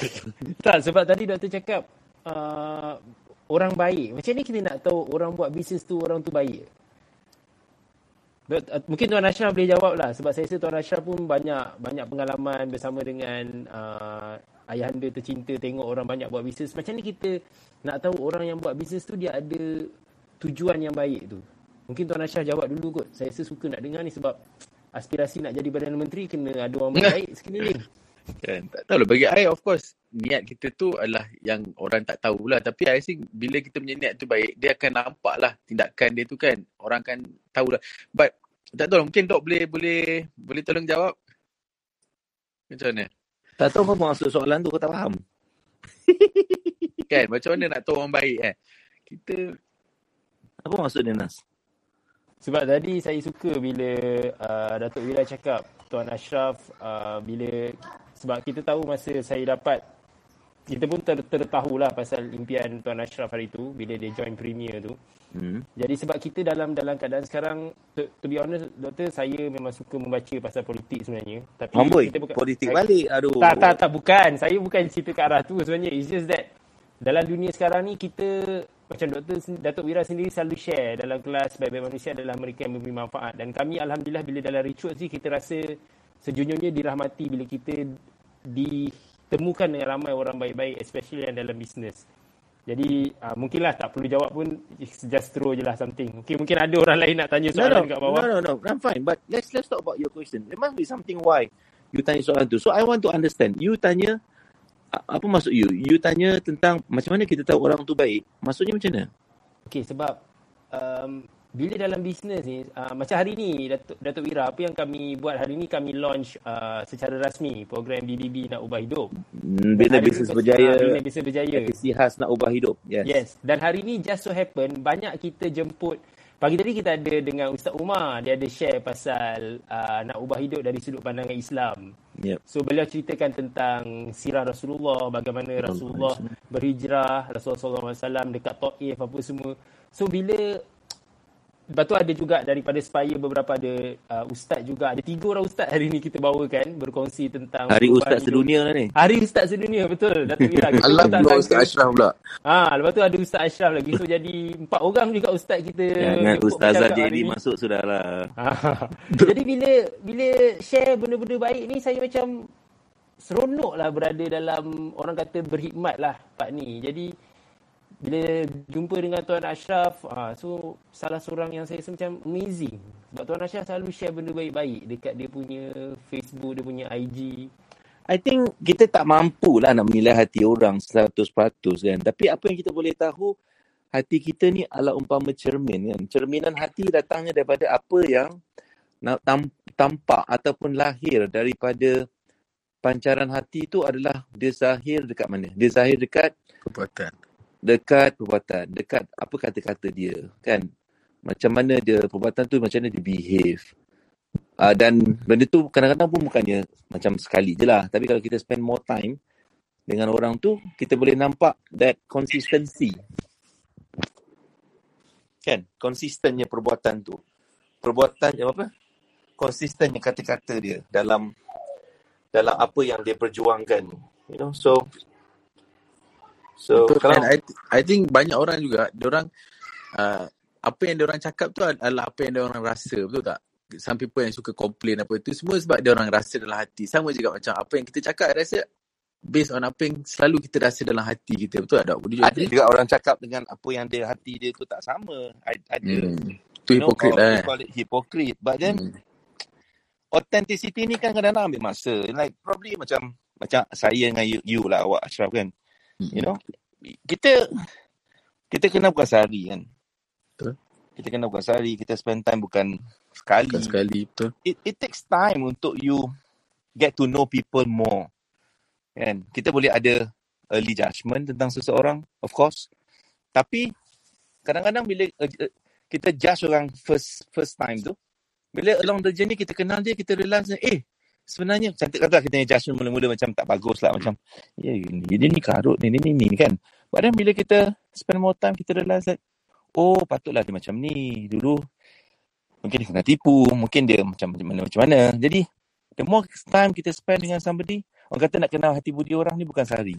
tak, sebab tadi Doktor cakap uh, orang baik. Macam ni kita nak tahu orang buat bisnes tu orang tu baik. Uh, mungkin Tuan Ashraf boleh jawab lah sebab saya rasa Tuan Ashraf pun banyak banyak pengalaman bersama dengan uh, ayah anda tercinta tengok orang banyak buat bisnes. Macam ni kita nak tahu orang yang buat bisnes tu dia ada tujuan yang baik tu. Mungkin Tuan Ashraf jawab dulu kot. Saya rasa suka nak dengar ni sebab aspirasi nak jadi Perdana Menteri kena ada orang baik sekeliling. Kan, tak tahu lah. Bagi I, of course, niat kita tu adalah yang orang tak tahu lah. Tapi I think bila kita punya niat tu baik, dia akan nampak lah tindakan dia tu kan. Orang akan tahu lah. But, tak tahu lah. Mungkin Dok boleh boleh boleh tolong jawab. Macam mana? Tak tahu apa maksud soalan tu, kau tak faham. kan, macam mana nak tahu orang baik kan? Kita... Apa maksud dia, Nas? Sebab tadi saya suka bila uh, Datuk Wira cakap Tuan Ashraf uh, bila sebab kita tahu masa saya dapat kita pun ter, tertahulah pasal impian Tuan Ashraf hari tu bila dia join premier tu. Hmm. Jadi sebab kita dalam dalam keadaan sekarang to, to be honest doktor saya memang suka membaca pasal politik sebenarnya. Tapi Amboi, kita bukan politik saya, balik aduh. Tak tak tak bukan. Saya bukan cerita ke arah tu sebenarnya. It's just that dalam dunia sekarang ni kita macam doktor Datuk Wira sendiri selalu share dalam kelas baik-baik manusia adalah mereka yang memberi manfaat dan kami alhamdulillah bila dalam ritual ni kita rasa sejujurnya dirahmati bila kita ditemukan dengan ramai orang baik-baik especially yang dalam bisnes. Jadi uh, mungkinlah tak perlu jawab pun just throw je lah something. Mungkin mungkin ada orang lain nak tanya soalan no, no, kat bawah. No, no, no. I'm fine. But let's let's talk about your question. There must be something why you tanya soalan tu. So I want to understand. You tanya apa maksud you? You tanya tentang macam mana kita tahu orang tu baik. Maksudnya macam mana? Okay, sebab um, bila dalam bisnes ni uh, macam hari ni Datuk, Datuk Wira apa yang kami buat hari ni kami launch uh, secara rasmi program BBB nak ubah hidup. Hmm, Bina bisnes berjaya. Bina bisnes berjaya. Efisi khas nak ubah hidup. Yes. Yes. Dan hari ni just so happen banyak kita jemput Pagi tadi kita ada dengan Ustaz Umar, dia ada share pasal uh, nak ubah hidup dari sudut pandangan Islam. Yep. So beliau ceritakan tentang sirah Rasulullah, bagaimana Rasulullah berhijrah, Rasulullah SAW dekat Taif apa semua. So bila Lepas tu ada juga daripada Spire beberapa ada uh, ustaz juga. Ada tiga orang ustaz hari ni kita bawakan berkongsi tentang Hari Ustaz Sedunia lah ni. Hari Ustaz Sedunia betul. Datuk Wira. Allah pula Ustaz Ashraf pula. Ha, lepas tu ada Ustaz Ashraf lagi. So jadi empat orang juga ustaz kita. Jangan Ustazah JD masuk sudahlah. Ha. jadi bila bila share benda-benda baik ni saya macam seronok lah berada dalam orang kata berhikmat lah Pak ni. Jadi bila jumpa dengan Tuan Ashraf, uh, so salah seorang yang saya rasa macam amazing. Sebab Tuan Ashraf selalu share benda baik-baik dekat dia punya Facebook, dia punya IG. I think kita tak mampu lah nak menilai hati orang 100% kan. Tapi apa yang kita boleh tahu, hati kita ni adalah umpama cermin kan. Cerminan hati datangnya daripada apa yang tampak ataupun lahir daripada pancaran hati tu adalah dia zahir dekat mana? Dia zahir dekat Perbuatan. Dekat perbuatan, dekat apa kata-kata dia, kan? Macam mana dia perbuatan tu macam mana dia behave. Uh, dan benda tu kadang-kadang pun bukannya macam sekali je lah. Tapi kalau kita spend more time dengan orang tu, kita boleh nampak that consistency. Kan? Konsistennya perbuatan tu. Perbuatan yang apa? Konsistennya kata-kata dia dalam dalam apa yang dia perjuangkan. You know, so so Betul. kalau I, I think banyak orang juga, orang uh, apa yang orang cakap tu adalah apa yang orang rasa, betul tak? Some people yang suka complain apa itu semua sebab dia orang rasa dalam hati. Sama juga macam apa yang kita cakap I rasa based on apa yang selalu kita rasa dalam hati kita. Betul tak, Dok? Ada juga orang cakap dengan apa yang dia hati dia tu tak sama. I- Ada. Hmm. Tu hipokrit lah eh. call it hypocrite. But then Hmm. authenticity ni kan kadang-kadang ambil masa. Like probably macam macam saya dengan you, you lah awak Ashraf kan. You know, kita kita kena bukan sehari kan. Betul. Kita kena bukan sehari, kita spend time bukan sekali. Bukan sekali, betul. It it takes time untuk you get to know people more. Kan? Kita boleh ada early judgement tentang seseorang, of course. Tapi kadang-kadang bila uh, kita judge orang first first time tu, bila along the journey kita kenal dia, kita realise eh sebenarnya cantik kata kita punya judgement mula-mula macam tak bagus lah macam ya ini dia ni karut ni ni ni, ni kan. But then bila kita spend more time kita realise that oh patutlah dia macam ni dulu mungkin dia kena tipu, mungkin dia macam macam mana macam mana. Jadi the more time kita spend dengan somebody, orang kata nak kenal hati budi orang ni bukan sehari.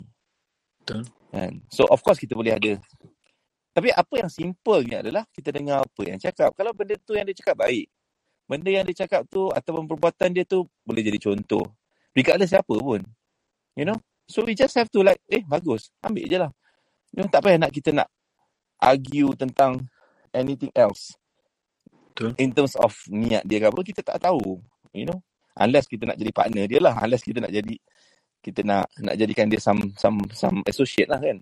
Betul. Kan? So of course kita boleh ada. Tapi apa yang simple ni adalah kita dengar apa yang cakap. Kalau benda tu yang dia cakap baik, benda yang dia cakap tu ataupun perbuatan dia tu boleh jadi contoh. Regardless siapa pun. You know? So we just have to like, eh bagus, ambil je lah. You know, tak payah nak kita nak argue tentang anything else. Betul. In terms of niat dia ke apa, kita tak tahu. You know? Unless kita nak jadi partner dia lah. Unless kita nak jadi kita nak nak jadikan dia some some some associate lah kan.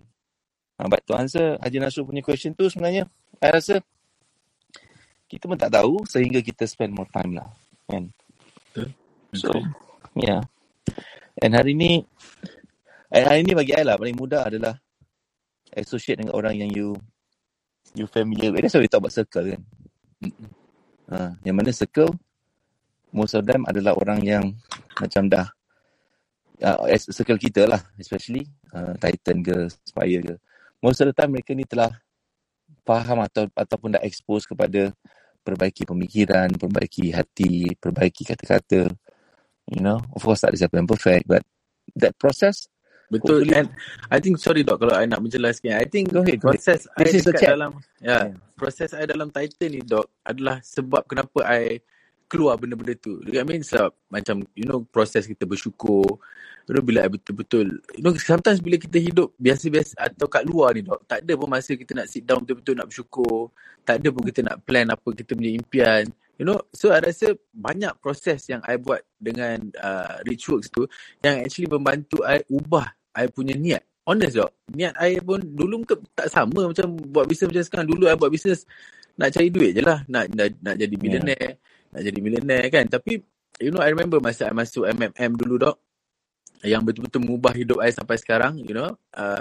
Uh, but to answer Haji Nasrul punya question tu sebenarnya saya rasa kita pun tak tahu sehingga kita spend more time lah kan. Betul. So yeah. And hari ni and hari ni bagi saya lah paling mudah adalah associate dengan orang yang you you familiar with. That's why we talk about circle kan. Mm-mm. Uh, yang mana circle most of them adalah orang yang macam dah uh, circle kita lah especially uh, Titan ke Spire ke most of the time mereka ni telah faham atau ataupun dah expose kepada perbaiki pemikiran, perbaiki hati, perbaiki kata-kata. You know, of course tak ada siapa yang perfect, but that process Betul. hopefully And I think, sorry dok kalau I nak menjelaskan. I think go ahead, go ahead. proses I This is dekat dalam, ya, Yeah. proses I dalam Titan ni dok adalah sebab kenapa I keluar benda-benda tu. You know I mean? Sebab macam, you know, proses kita bersyukur. You know, bila betul-betul, you know, sometimes bila kita hidup biasa-biasa atau kat luar ni dok, tak ada pun masa kita nak sit down betul-betul nak bersyukur. Tak ada pun kita nak plan apa kita punya impian. You know, so I rasa banyak proses yang I buat dengan uh, Richworks tu yang actually membantu I ubah I punya niat. Honest dok. Niat I pun dulu ke tak sama macam buat bisnes macam sekarang. Dulu I buat bisnes nak cari duit je lah. Nak, nak, nak jadi Yeah. Nak jadi millionaire kan. Tapi, you know, I remember masa I masuk MMM dulu dok. Yang betul-betul mengubah hidup I sampai sekarang, you know. Uh,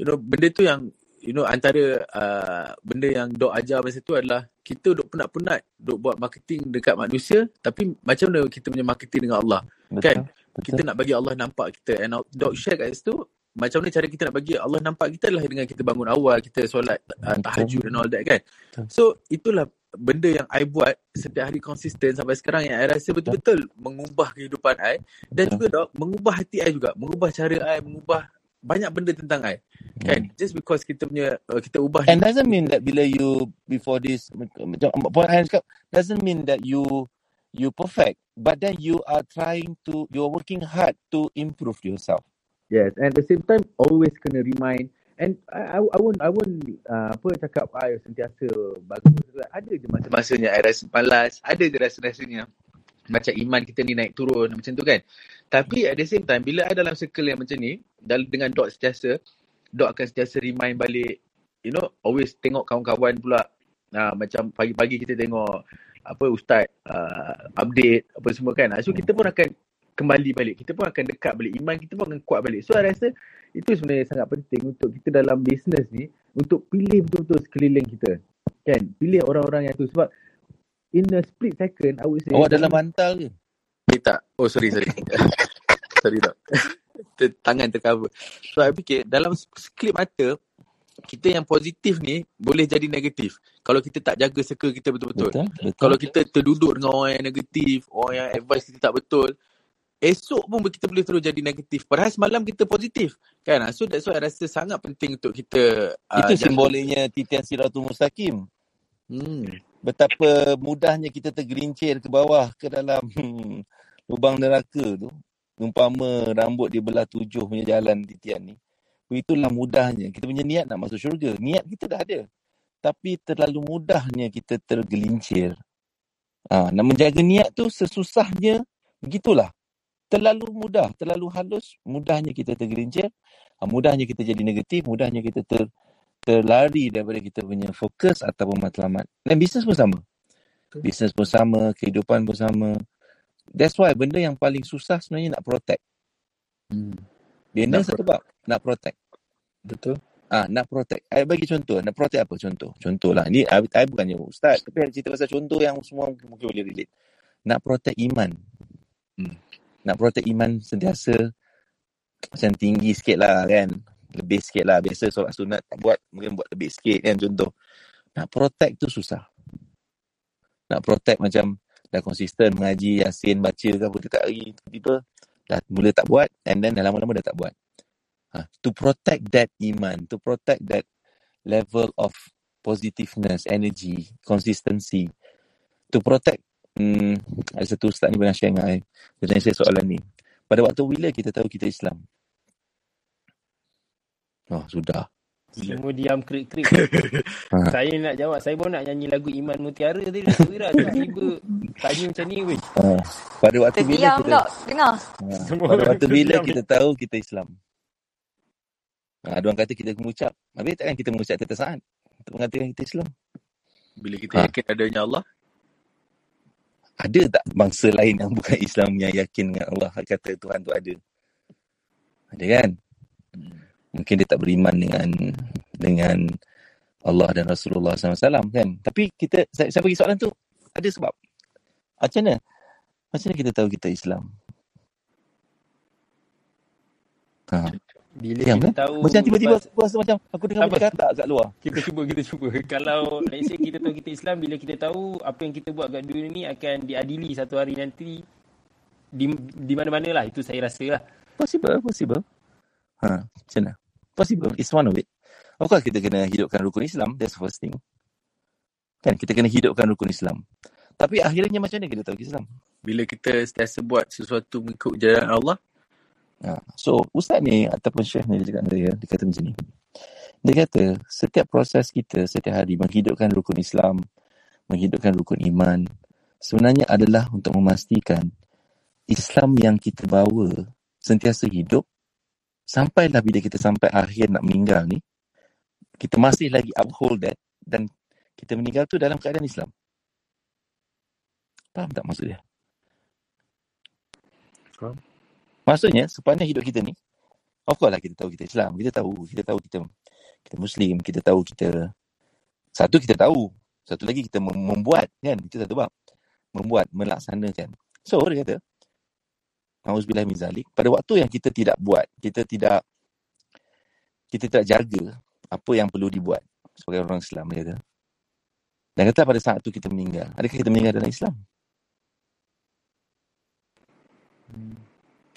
you know, benda tu yang, you know, antara uh, benda yang dok ajar masa tu adalah kita dok penat-penat dok buat marketing dekat manusia. Tapi macam mana kita punya marketing dengan Allah. Kan? Betul, kita betul. nak bagi Allah nampak kita and dok share kat situ macam mana cara kita nak bagi Allah nampak kita adalah dengan kita bangun awal kita solat uh, Betul. tahajud and all that kan Betul. so itulah benda yang I buat setiap hari konsisten sampai sekarang yang I rasa betul-betul mengubah kehidupan I dan juga dok mengubah hati I juga mengubah cara I mengubah banyak benda tentang I kan Hmm. just because kita punya uh, kita ubah And doesn't mean that bila you before this macam point I cakap doesn't mean that you you perfect but then you are trying to you're working hard to improve yourself. Yes, and at the same time always kena remind and I I, I won't I won't uh, apa cakap I sentiasa bagus ada je masa-masanya I rasa malas, ada je rasa-rasanya. Macam iman kita ni naik turun macam tu kan. Tapi at the same time bila I dalam circle yang macam ni dalam dengan dot sentiasa dot akan sentiasa remind balik. You know always tengok kawan-kawan pula. Uh, macam pagi-pagi kita tengok apa ustaz uh, update apa semua kan. So kita pun akan kembali balik. Kita pun akan dekat balik. Iman kita pun akan kuat balik. So, I rasa itu sebenarnya sangat penting untuk kita dalam bisnes ni untuk pilih betul-betul sekeliling kita. Kan? Pilih orang-orang yang tu. Sebab in a split second, I would say... Awak dalam bantal ke? Eh, tak. Oh, sorry, sorry. sorry, tak. Tangan tercover. So, I fikir dalam sekelip mata, kita yang positif ni boleh jadi negatif. Kalau kita tak jaga circle kita betul-betul. Betul, betul. Kalau kita terduduk dengan orang yang negatif, orang yang advice kita tak betul, esok pun kita boleh terus jadi negatif. Padahal semalam kita positif. Kan? So that's why I rasa sangat penting untuk kita uh, Itu jaga. simboliknya titian siratul mustaqim. Hmm. Betapa mudahnya kita tergelincir ke bawah ke dalam hmm, lubang neraka tu. Umpama rambut dia belah tujuh punya jalan titian ni. Itulah mudahnya. Kita punya niat nak masuk syurga. Niat kita dah ada. Tapi terlalu mudahnya kita tergelincir. Ha, nak menjaga niat tu sesusahnya begitulah. Terlalu mudah, terlalu halus, mudahnya kita tergelincir, ha, mudahnya kita jadi negatif, mudahnya kita ter, terlari daripada kita punya fokus ataupun matlamat. Dan bisnes pun sama. Bisnes pun sama, kehidupan pun sama. That's why benda yang paling susah sebenarnya nak protect. Hmm. Bina Nak satu bab, nak protect. Betul. Ah, nak protect. I bagi contoh. Nak protect apa contoh? Contohlah. Ni I, I bukannya ustaz. Tapi I cerita pasal contoh yang semua mungkin boleh relate. Nak protect iman. Hmm. Nak protect iman sentiasa macam tinggi sikit lah kan. Lebih sikit lah. Biasa solat sunat tak buat. Mungkin buat lebih sikit kan contoh. Nak protect tu susah. Nak protect macam dah konsisten mengaji, yasin, baca ke apa tiap hari. Tiba-tiba dah mula tak buat. And then dah lama-lama dah tak buat. Ha, to protect that iman, to protect that level of positiveness, energy, consistency, to protect, hmm, ada satu ustaz ni pernah share dengan saya, dia tanya saya soalan ni. Pada waktu bila kita tahu kita Islam? Oh, sudah. Semua diam krik-krik. Ha. saya nak jawab. Saya pun nak nyanyi lagu Iman Mutiara tadi. Wira tiba-tiba tanya macam ni weh. Ha. Pada waktu bila Terdiam kita tak? Dengar. ha. Semua pada waktu bila kita tahu kita Islam? Ha, ada orang kata kita mengucap. Habis takkan kita mengucap tetap saat untuk mengatakan kita Islam? Bila kita Ha. yakin adanya Allah, Ada tak bangsa lain yang bukan Islam yang yakin dengan Allah kata Tuhan tu ada? Ada kan? Mungkin dia tak beriman dengan dengan Allah dan Rasulullah SAW kan? Tapi kita, saya, saya bagi soalan tu, ada sebab. Macam mana? Macam mana kita tahu kita Islam? Ha. Bila Diam kita kan? tahu Macam tiba-tiba aku rasa macam aku dengar Sabar. benda kata kat luar. Kita cuba, kita cuba. Kalau let's say kita tahu kita Islam, bila kita tahu apa yang kita buat kat dunia ni akan diadili satu hari nanti di di mana-mana lah. Itu saya rasa lah. Possible, possible. Ha, macam mana? Possible. It's one of it. Of course, kita kena hidupkan rukun Islam. That's the first thing. Kan, kita kena hidupkan rukun Islam. Tapi akhirnya macam mana kita tahu Islam? bila kita sentiasa buat sesuatu mengikut jalan Allah, Ha, so, Ustaz ni ataupun Syekh ni dia cakap saya, dia kata macam ni. Dia kata, setiap proses kita setiap hari menghidupkan rukun Islam, menghidupkan rukun iman, sebenarnya adalah untuk memastikan Islam yang kita bawa sentiasa hidup sampailah bila kita sampai akhir nak meninggal ni, kita masih lagi uphold that dan kita meninggal tu dalam keadaan Islam. Faham tak maksud dia? Faham. Maksudnya, sepanjang hidup kita ni, of course lah kita tahu kita Islam. Kita tahu, kita tahu kita kita Muslim, kita tahu kita satu kita tahu, satu lagi kita mem- membuat kan, itu satu bab. Membuat, melaksanakan. So, dia kata, Nauzubillah min zalik, pada waktu yang kita tidak buat, kita tidak kita tidak jaga apa yang perlu dibuat sebagai orang Islam, dia kata. Dan kata pada saat itu kita meninggal. Adakah kita meninggal dalam Islam?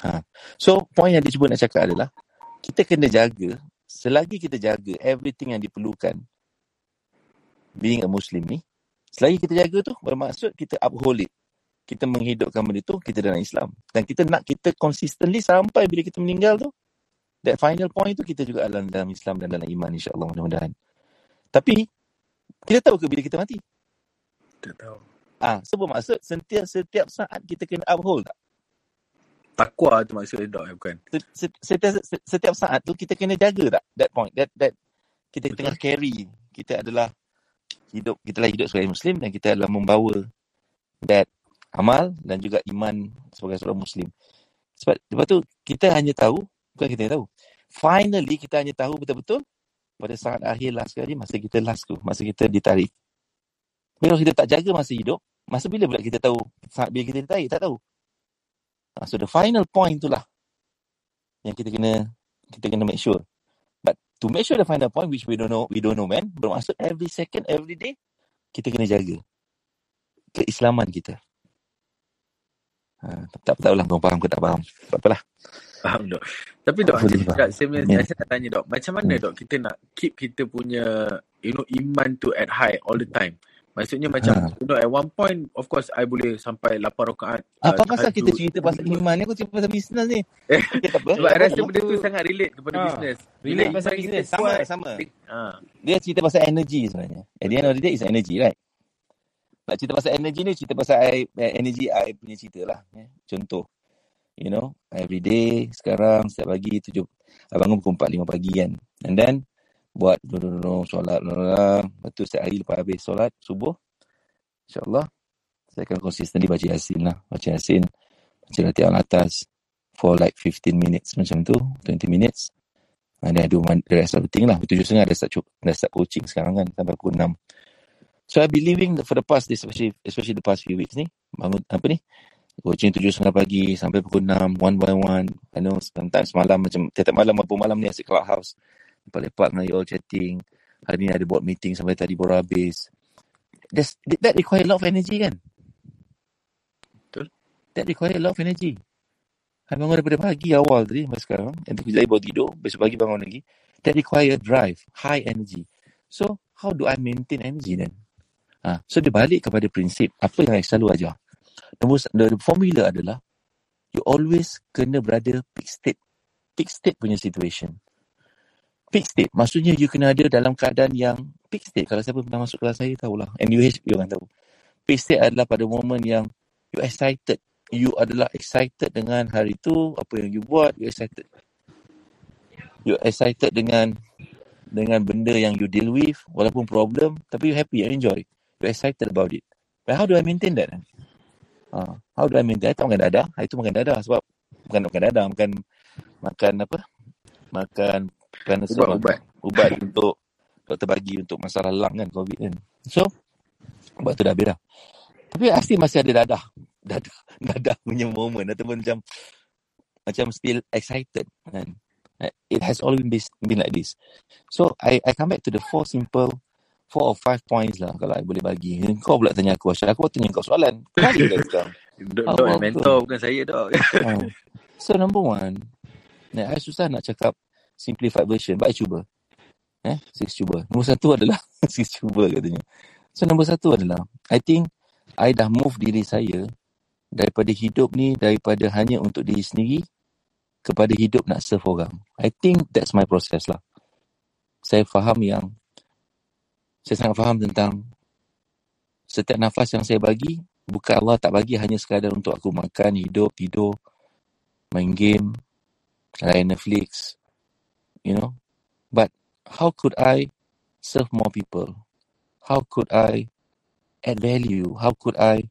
Ha. So, poin yang dia cuba nak cakap adalah kita kena jaga, selagi kita jaga everything yang diperlukan being a Muslim ni, selagi kita jaga tu, bermaksud kita uphold it. Kita menghidupkan benda tu, kita dalam Islam. Dan kita nak kita consistently sampai bila kita meninggal tu, that final point tu kita juga dalam, dalam Islam dan dalam iman insyaAllah mudah-mudahan. Tapi, kita tahu ke bila kita mati? tak tahu. Ah, so bermaksud setiap setiap saat kita kena uphold tak? Takwa tu maksud redha ya, bukan? Se- se- Setiap, se- setiap saat tu kita kena jaga tak? That point, that that kita Betul. tengah carry. Kita adalah hidup, kita lah hidup sebagai Muslim dan kita adalah membawa that amal dan juga iman sebagai seorang Muslim. Sebab lepas tu kita hanya tahu, bukan kita hanya tahu. Finally kita hanya tahu betul-betul pada saat akhir last sekali masa kita last tu, masa kita ditarik. Kalau kita tak jaga masa hidup, masa bila pula kita tahu saat bila kita ditarik? Tak tahu. Ha, so the final point itulah yang kita kena kita kena make sure. But to make sure the final point which we don't know, we don't know man, bermaksud every second, every day kita kena jaga keislaman kita. Ha, tak tahu lah kau faham ke tak faham. Tak apalah. Faham dok. Tapi dok, macam, faham. dok saya, Ya. saya nak tanya dok, macam mana dok kita nak keep kita punya you know iman tu at high all the time? Maksudnya macam Ha. you know at one point of course I boleh sampai 8 rakaat. Apa uh, pasal kita cerita pasal iman ni aku cerita pasal bisnes ni. Apa. Sebab I rasa benda tu sangat relate kepada Ha. business. Bila Relate pasal iman kita business. sama kuat, sama. ha. Dia cerita pasal energy sebenarnya. At the end of the day is energy right? Nak cerita pasal energy ni cerita pasal I, eh, energy I punya cerita lah. Eh. Contoh. You know, every day sekarang setiap pagi tujuh I bangun pukul 4 5 pagi kan. And then buat no, solat. Lepas tu setiap hari lepas habis solat subuh InsyaAllah saya akan consistently baca Yasin lah. Baca Yasin. Baca latihan atas for like 15 minutes macam tu. 20 minutes. And then I do the rest of the thing lah. Tujuh setengah dah start, dah start coaching sekarang kan. Sampai pukul 6. So I've been living for the past, especially, especially the past few weeks ni. Bangun, apa ni? Coaching tujuh setengah pagi sampai pukul 6. One by one. I know sometimes malam macam, tiap malam apa malam ni asyik clubhouse. Lepak-lepak dengan you all chatting. Hari ni ada board meeting sampai tadi baru habis. There's, that require a lot of energy kan? Betul. That require a lot of energy. I bangun daripada pagi awal tadi sampai sekarang. Nanti lagi baru tidur. Besok pagi bangun lagi. That require drive. High energy. So, how do I maintain energy then? Ha, so, dia balik kepada prinsip apa yang saya selalu ajar. Nombor, s- the formula adalah you always kena berada peak state. Peak state punya situation. Peak state. Maksudnya you kena ada dalam keadaan yang peak state. Kalau siapa pernah masuk kelas saya tahulah. NUH you akan tahu. Peak state adalah pada momen yang you excited. You adalah excited dengan hari tu, apa yang you buat, you excited. You excited dengan dengan benda yang you deal with, walaupun problem, tapi you happy, you enjoy. You excited about it. But how do I maintain that? Uh, how do I maintain? I tak makan dadah. Hari tu makan dadah sebab bukan makan dadah, makan makan apa? Makan kerana sebab Ubat-ubat. ubat untuk doktor bagi untuk masalah lung kan, COVID kan. So, ubat tu dah habis dah. Tapi pasti masih ada dadah. Dadah, dadah punya moment ataupun macam macam still excited kan. It has always been, been like this. So I I come back to the four simple four or five points lah kalau I boleh bagi. Kau pula tanya aku Asyik. Aku tanya kau soalan. Kau ada sekarang. Dok, mentor bukan saya dok. Oh. So number one, nah, I susah nak cakap simplified version, I cuba. Eh, six cuba. Nombor satu adalah six cuba katanya. So nombor satu adalah, I think I dah move diri saya daripada hidup ni, daripada hanya untuk diri sendiri, kepada hidup nak serve orang. I think that's my process lah. Saya faham yang, saya sangat faham tentang setiap nafas yang saya bagi, bukan Allah tak bagi hanya sekadar untuk aku makan, hidup, tidur, main game, layan Netflix, you know. But how could I serve more people? How could I add value? How could I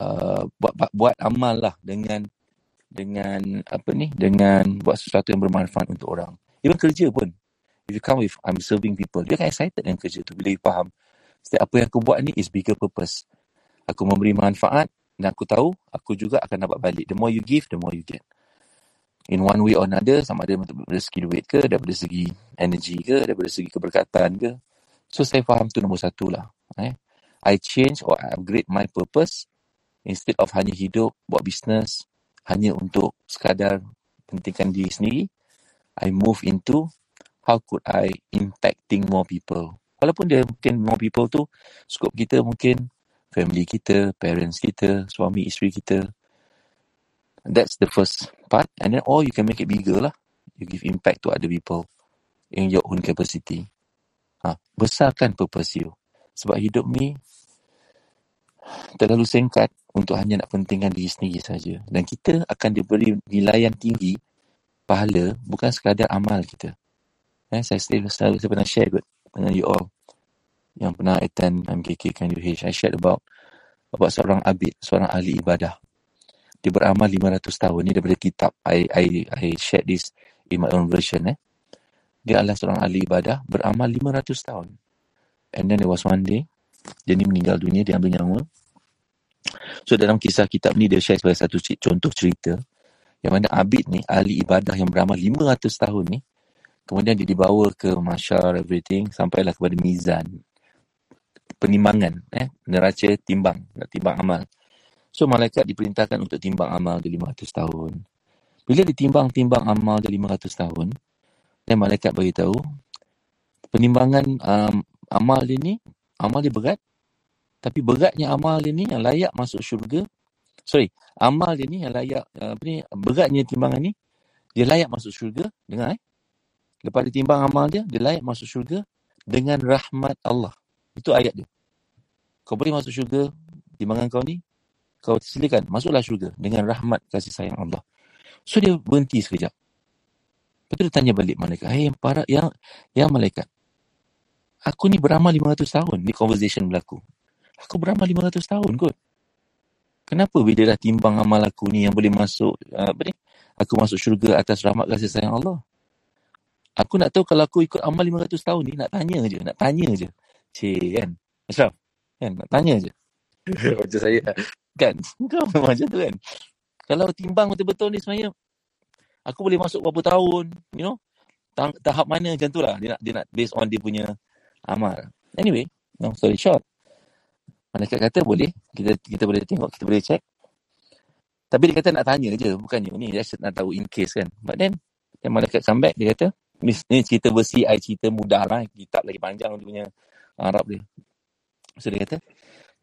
uh, buat, buat buat amal lah dengan dengan apa ni dengan buat sesuatu yang bermanfaat untuk orang. Even kerja pun. If you come with I'm serving people, dia akan excited dengan kerja tu bila you faham setiap apa yang aku buat ni is bigger purpose. Aku memberi manfaat dan aku tahu aku juga akan dapat balik. The more you give, the more you get. In one way or another, sama ada daripada segi duit ke, daripada segi energy ke, daripada segi keberkatan ke. So, saya faham tu nombor satu lah. Eh? I change or I upgrade my purpose instead of hanya hidup, buat business, hanya untuk sekadar pentingkan diri sendiri. I move into how could I impacting more people. Walaupun dia mungkin more people tu, skop kita mungkin family kita, parents kita, suami, isteri kita. That's the first part. And then or you can make it bigger lah. You give impact to other people in your own capacity. Ha, besarkan purpose you. Sebab hidup ni terlalu singkat untuk hanya nak pentingkan diri sendiri saja. Dan kita akan diberi nilaian tinggi pahala bukan sekadar amal kita. Eh, saya selalu, saya pernah share kot dengan you all yang pernah attend MKK kan UH. I shared about about seorang abid, seorang ahli ibadah. Dia beramal 500 tahun. Ni daripada kitab. I, I, I shared this in my own version. Eh. Dia adalah seorang ahli ibadah. Beramal 500 tahun. And then there was one day. Dia ni meninggal dunia. Dia ambil nyawa. So dalam kisah kitab ni dia share sebagai satu contoh cerita. Yang mana Abid ni ahli ibadah yang beramal 500 tahun ni. Kemudian dia dibawa ke masyar everything. Sampailah kepada mizan. Penimbangan. Eh, neraca timbang. Nak timbang amal. So malaikat diperintahkan untuk timbang amal dia 500 tahun. Bila ditimbang-timbang amal dia 500 tahun, dan malaikat beritahu, penimbangan um, amal dia ni, amal dia berat, tapi beratnya amal dia ni yang layak masuk syurga. Sorry, amal dia ni yang layak, uh, apa ni, beratnya timbangan ni, dia layak masuk syurga. Dengar eh. Lepas ditimbang amal dia, dia layak masuk syurga dengan rahmat Allah. Itu ayat dia. Kau boleh masuk syurga, timbangan kau ni, kau silakan masuklah syurga dengan rahmat kasih sayang Allah. So dia berhenti sekejap. Lepas tu dia tanya balik malaikat. Hey, para yang yang malaikat. Aku ni beramal 500 tahun. Ni conversation berlaku. Aku beramal 500 tahun kot. Kenapa bila dah timbang amal aku ni yang boleh masuk, apa ni? Aku masuk syurga atas rahmat kasih sayang Allah. Aku nak tahu kalau aku ikut amal 500 tahun ni, nak tanya je. Nak tanya je. Cik kan? Ashraf? Kan? Nak tanya je. Macam saya. Kan? Kau memang macam tu kan? Kalau timbang betul-betul ni sebenarnya, aku boleh masuk berapa tahun, you know? Tahap mana macam tu lah. Dia nak, dia nak based on dia punya amal. Anyway, no story short. Malaikat kata boleh. Kita kita boleh tengok, kita boleh check. Tapi dia kata nak tanya je. Bukannya ni, dia nak tahu in case kan. But then, yang malaikat come back, dia kata, ni cerita versi I cerita mudah lah. Kitab lagi panjang dia punya Arab dia. So dia kata,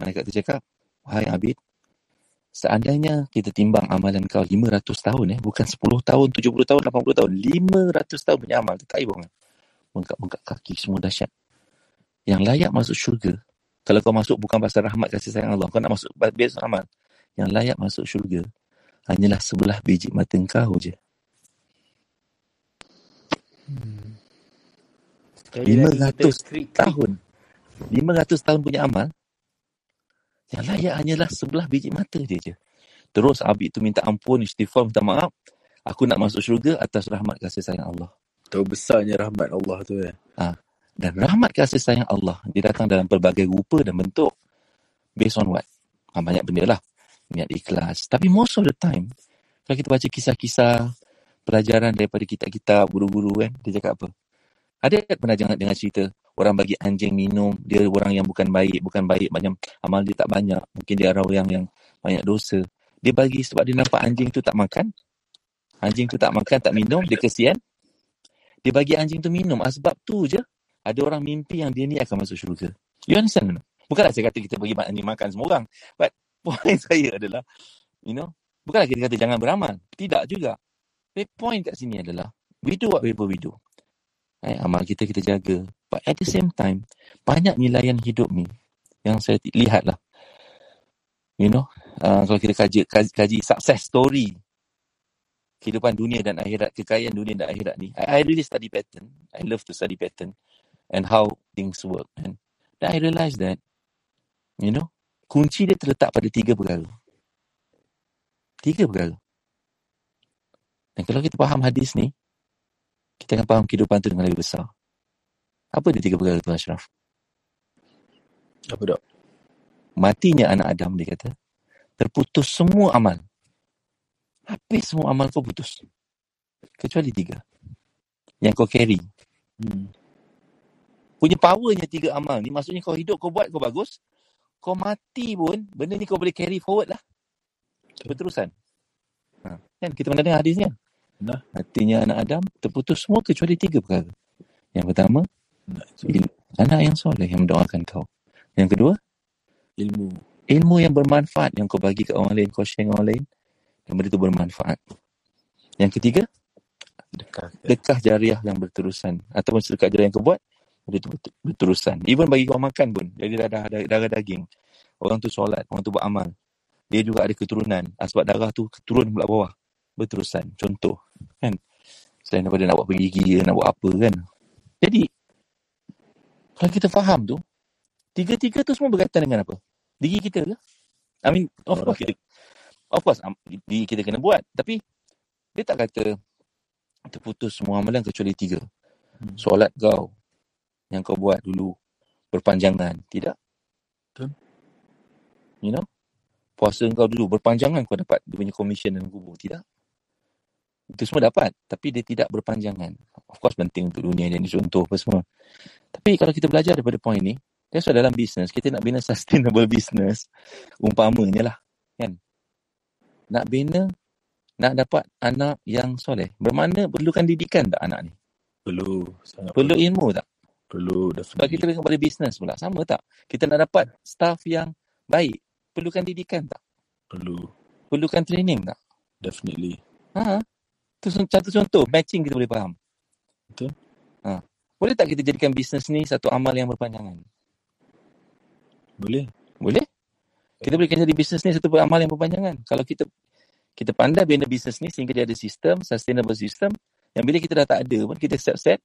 malaikat tu cakap, Wahai Abid, seandainya kita timbang amalan kau 500 tahun eh, bukan 10 tahun, 70 tahun, 80 tahun, 500 tahun punya amal, tak ibu kan? Bengkak-bengkak kaki semua dahsyat. Yang layak masuk syurga, kalau kau masuk bukan pasal rahmat kasih sayang Allah, kau nak masuk based amal. Yang layak masuk syurga, hanyalah sebelah biji mata kau je. Hmm. 500 tahun. 500 tahun punya amal, yang layak hanyalah sebelah biji mata dia je. Terus Abid tu minta ampun, istighfar, minta maaf. Aku nak masuk syurga atas rahmat kasih sayang Allah. Tahu besarnya rahmat Allah tu ya. Ha. Dan rahmat kasih sayang Allah, dia datang dalam pelbagai rupa dan bentuk. Based on what? Ha, banyak benda lah. Niat ikhlas. Tapi most of the time, kalau kita baca kisah-kisah pelajaran daripada kitab-kitab guru-guru kan, dia cakap apa? Ada pernah jangan dengar cerita orang bagi anjing minum, dia orang yang bukan baik, bukan baik, macam amal dia tak banyak. Mungkin dia orang yang banyak dosa. Dia bagi sebab dia nampak anjing tu tak makan. Anjing tu tak makan, tak minum, dia kesian. Dia bagi anjing tu minum. Ah, sebab tu je, ada orang mimpi yang dia ni akan masuk syurga. You understand? Bukanlah saya kata kita bagi anjing makan semua orang. But point saya adalah, you know, bukanlah kita kata jangan beramal. Tidak juga. The point kat sini adalah, we do whatever we do. Eh, amal kita kita jaga. But at the same time, banyak nilaian hidup ni yang saya lihat lah. You know, uh, kalau kita kaji, kaji, kaji success story kehidupan dunia dan akhirat, kekayaan dunia dan akhirat ni. I, I really study pattern. I love to study pattern and how things work. And then I realise that, you know, kunci dia terletak pada tiga perkara. Tiga perkara. Dan kalau kita faham hadis ni, kita akan faham kehidupan tu dengan lebih besar. Apa dia tiga perkara tu Ashraf? Apa dok? Matinya anak Adam dia kata, terputus semua amal. Habis semua amal kau putus. Kecuali tiga. Yang kau carry. Hmm. Punya powernya tiga amal ni, maksudnya kau hidup, kau buat, kau bagus. Kau mati pun, benda ni kau boleh carry forward lah. Berterusan. Ha. Kan kita pernah dengar hadisnya. Nah. Hatinya anak Adam terputus semua kecuali tiga perkara. Yang pertama, anak yang soleh yang mendoakan kau. Yang kedua, ilmu. Ilmu yang bermanfaat yang kau bagi ke orang lain, kau share dengan orang lain. Yang benda itu bermanfaat. Yang ketiga, dekah, dekah jariah yang berterusan. Ataupun sedekah jariah yang kau buat, benda itu berterusan. Even bagi kau makan pun, jadi darah, darah, darah daging. Orang tu solat, orang tu buat amal. Dia juga ada keturunan. Ah, sebab darah tu turun pula bawah. Berterusan. Contoh. Kan? Selain daripada nak buat pergi gigi, nak buat apa kan. Jadi, kalau kita faham tu, tiga-tiga tu semua berkaitan dengan apa? Diri kita ke? I mean, of course kita, Of course, am- di- kita kena buat. Tapi, dia tak kata terputus semua amalan kecuali tiga. Hmm. Solat kau yang kau buat dulu berpanjangan. Tidak. Betul. You know? Puasa kau dulu berpanjangan kau dapat dia punya commission dalam kubur. Tidak. Itu semua dapat. Tapi dia tidak berpanjangan. Of course penting untuk dunia jadi contoh apa semua. Tapi kalau kita belajar daripada point ni, that's why dalam business, kita nak bina sustainable business. Umpamanya lah. Kan? Nak bina, nak dapat anak yang soleh. Bermakna perlukan didikan tak anak ni? Perlu. Sangat Perlu ilmu tak? Perlu. Sebab kita Definitely. tengok pada business pula. Sama tak? Kita nak dapat staff yang baik. Perlukan didikan tak? Perlu. Perlukan training tak? Definitely. Ha? Itu satu contoh. Matching kita boleh faham. Betul. Ha. Boleh tak kita jadikan bisnes ni satu amal yang berpanjangan? Boleh. Boleh? Kita boleh jadi bisnes ni satu amal yang berpanjangan. Kalau kita kita pandai bina bisnes ni sehingga dia ada sistem, sustainable system, yang bila kita dah tak ada pun, kita set-set,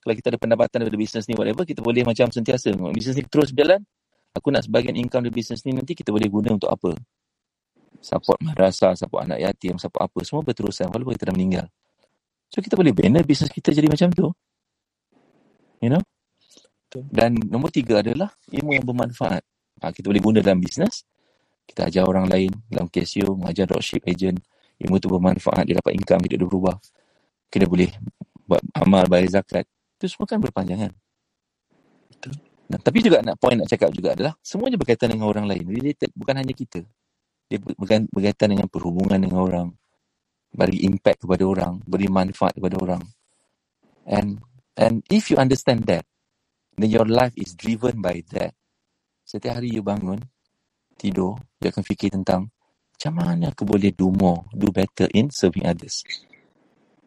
kalau kita ada pendapatan daripada bisnes ni, whatever, kita boleh macam sentiasa. Bisnes ni terus berjalan, aku nak sebagian income dari bisnes ni nanti kita boleh guna untuk apa? Support madrasah, support anak yatim, support apa. Semua berterusan walaupun kita dah meninggal. So kita boleh bina bisnes kita jadi macam tu. You know? Dan nombor tiga adalah ilmu yang bermanfaat. Ha, kita boleh guna dalam bisnes. Kita ajar orang lain dalam Casio, mengajar dropship agent. Ilmu tu bermanfaat, dia dapat income, hidup dia berubah. Kita boleh buat amal, bayar zakat. Itu semua kan berpanjangan. Betul. Nah, tapi juga nak point nak cakap juga adalah semuanya berkaitan dengan orang lain. Related, bukan hanya kita. Dia berkaitan dengan perhubungan dengan orang. Beri impact kepada orang, beri manfaat kepada orang. And and if you understand that, then your life is driven by that. Setiap hari you bangun, tidur, you akan fikir tentang macam mana aku boleh do more, do better in serving others.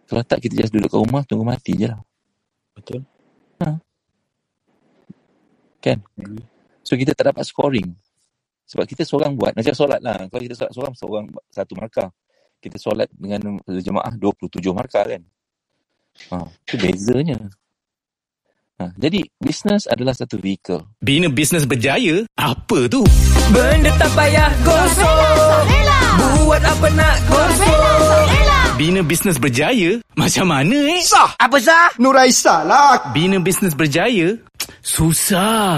Kalau tak, kita just duduk kat rumah, tunggu mati je lah. Betul. Kan? Agree. So, kita tak dapat scoring. Sebab kita seorang buat, macam solat lah. Kalau kita solat seorang, seorang satu markah. Kita solat dengan jemaah 27 markah kan. Ha, itu bezanya. Ha, jadi, business adalah satu vehicle. Bina bisnes berjaya? Apa tu? Benda tak payah gosok Buat apa nak gosok Bina bisnes berjaya? Macam mana eh? Sah Apa sah? Nuraisa lah Bina bisnes berjaya? Susah.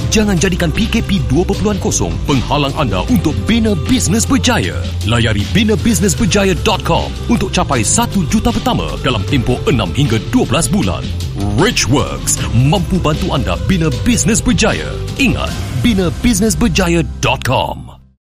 Jangan jadikan PKP 2.0 penghalang anda untuk bina bisnes berjaya. Layari binabusinessberjaya.com untuk capai 1 juta pertama dalam tempoh 6 hingga 12 bulan. Richworks mampu bantu anda bina bisnes berjaya. Ingat, binabusinessberjaya.com.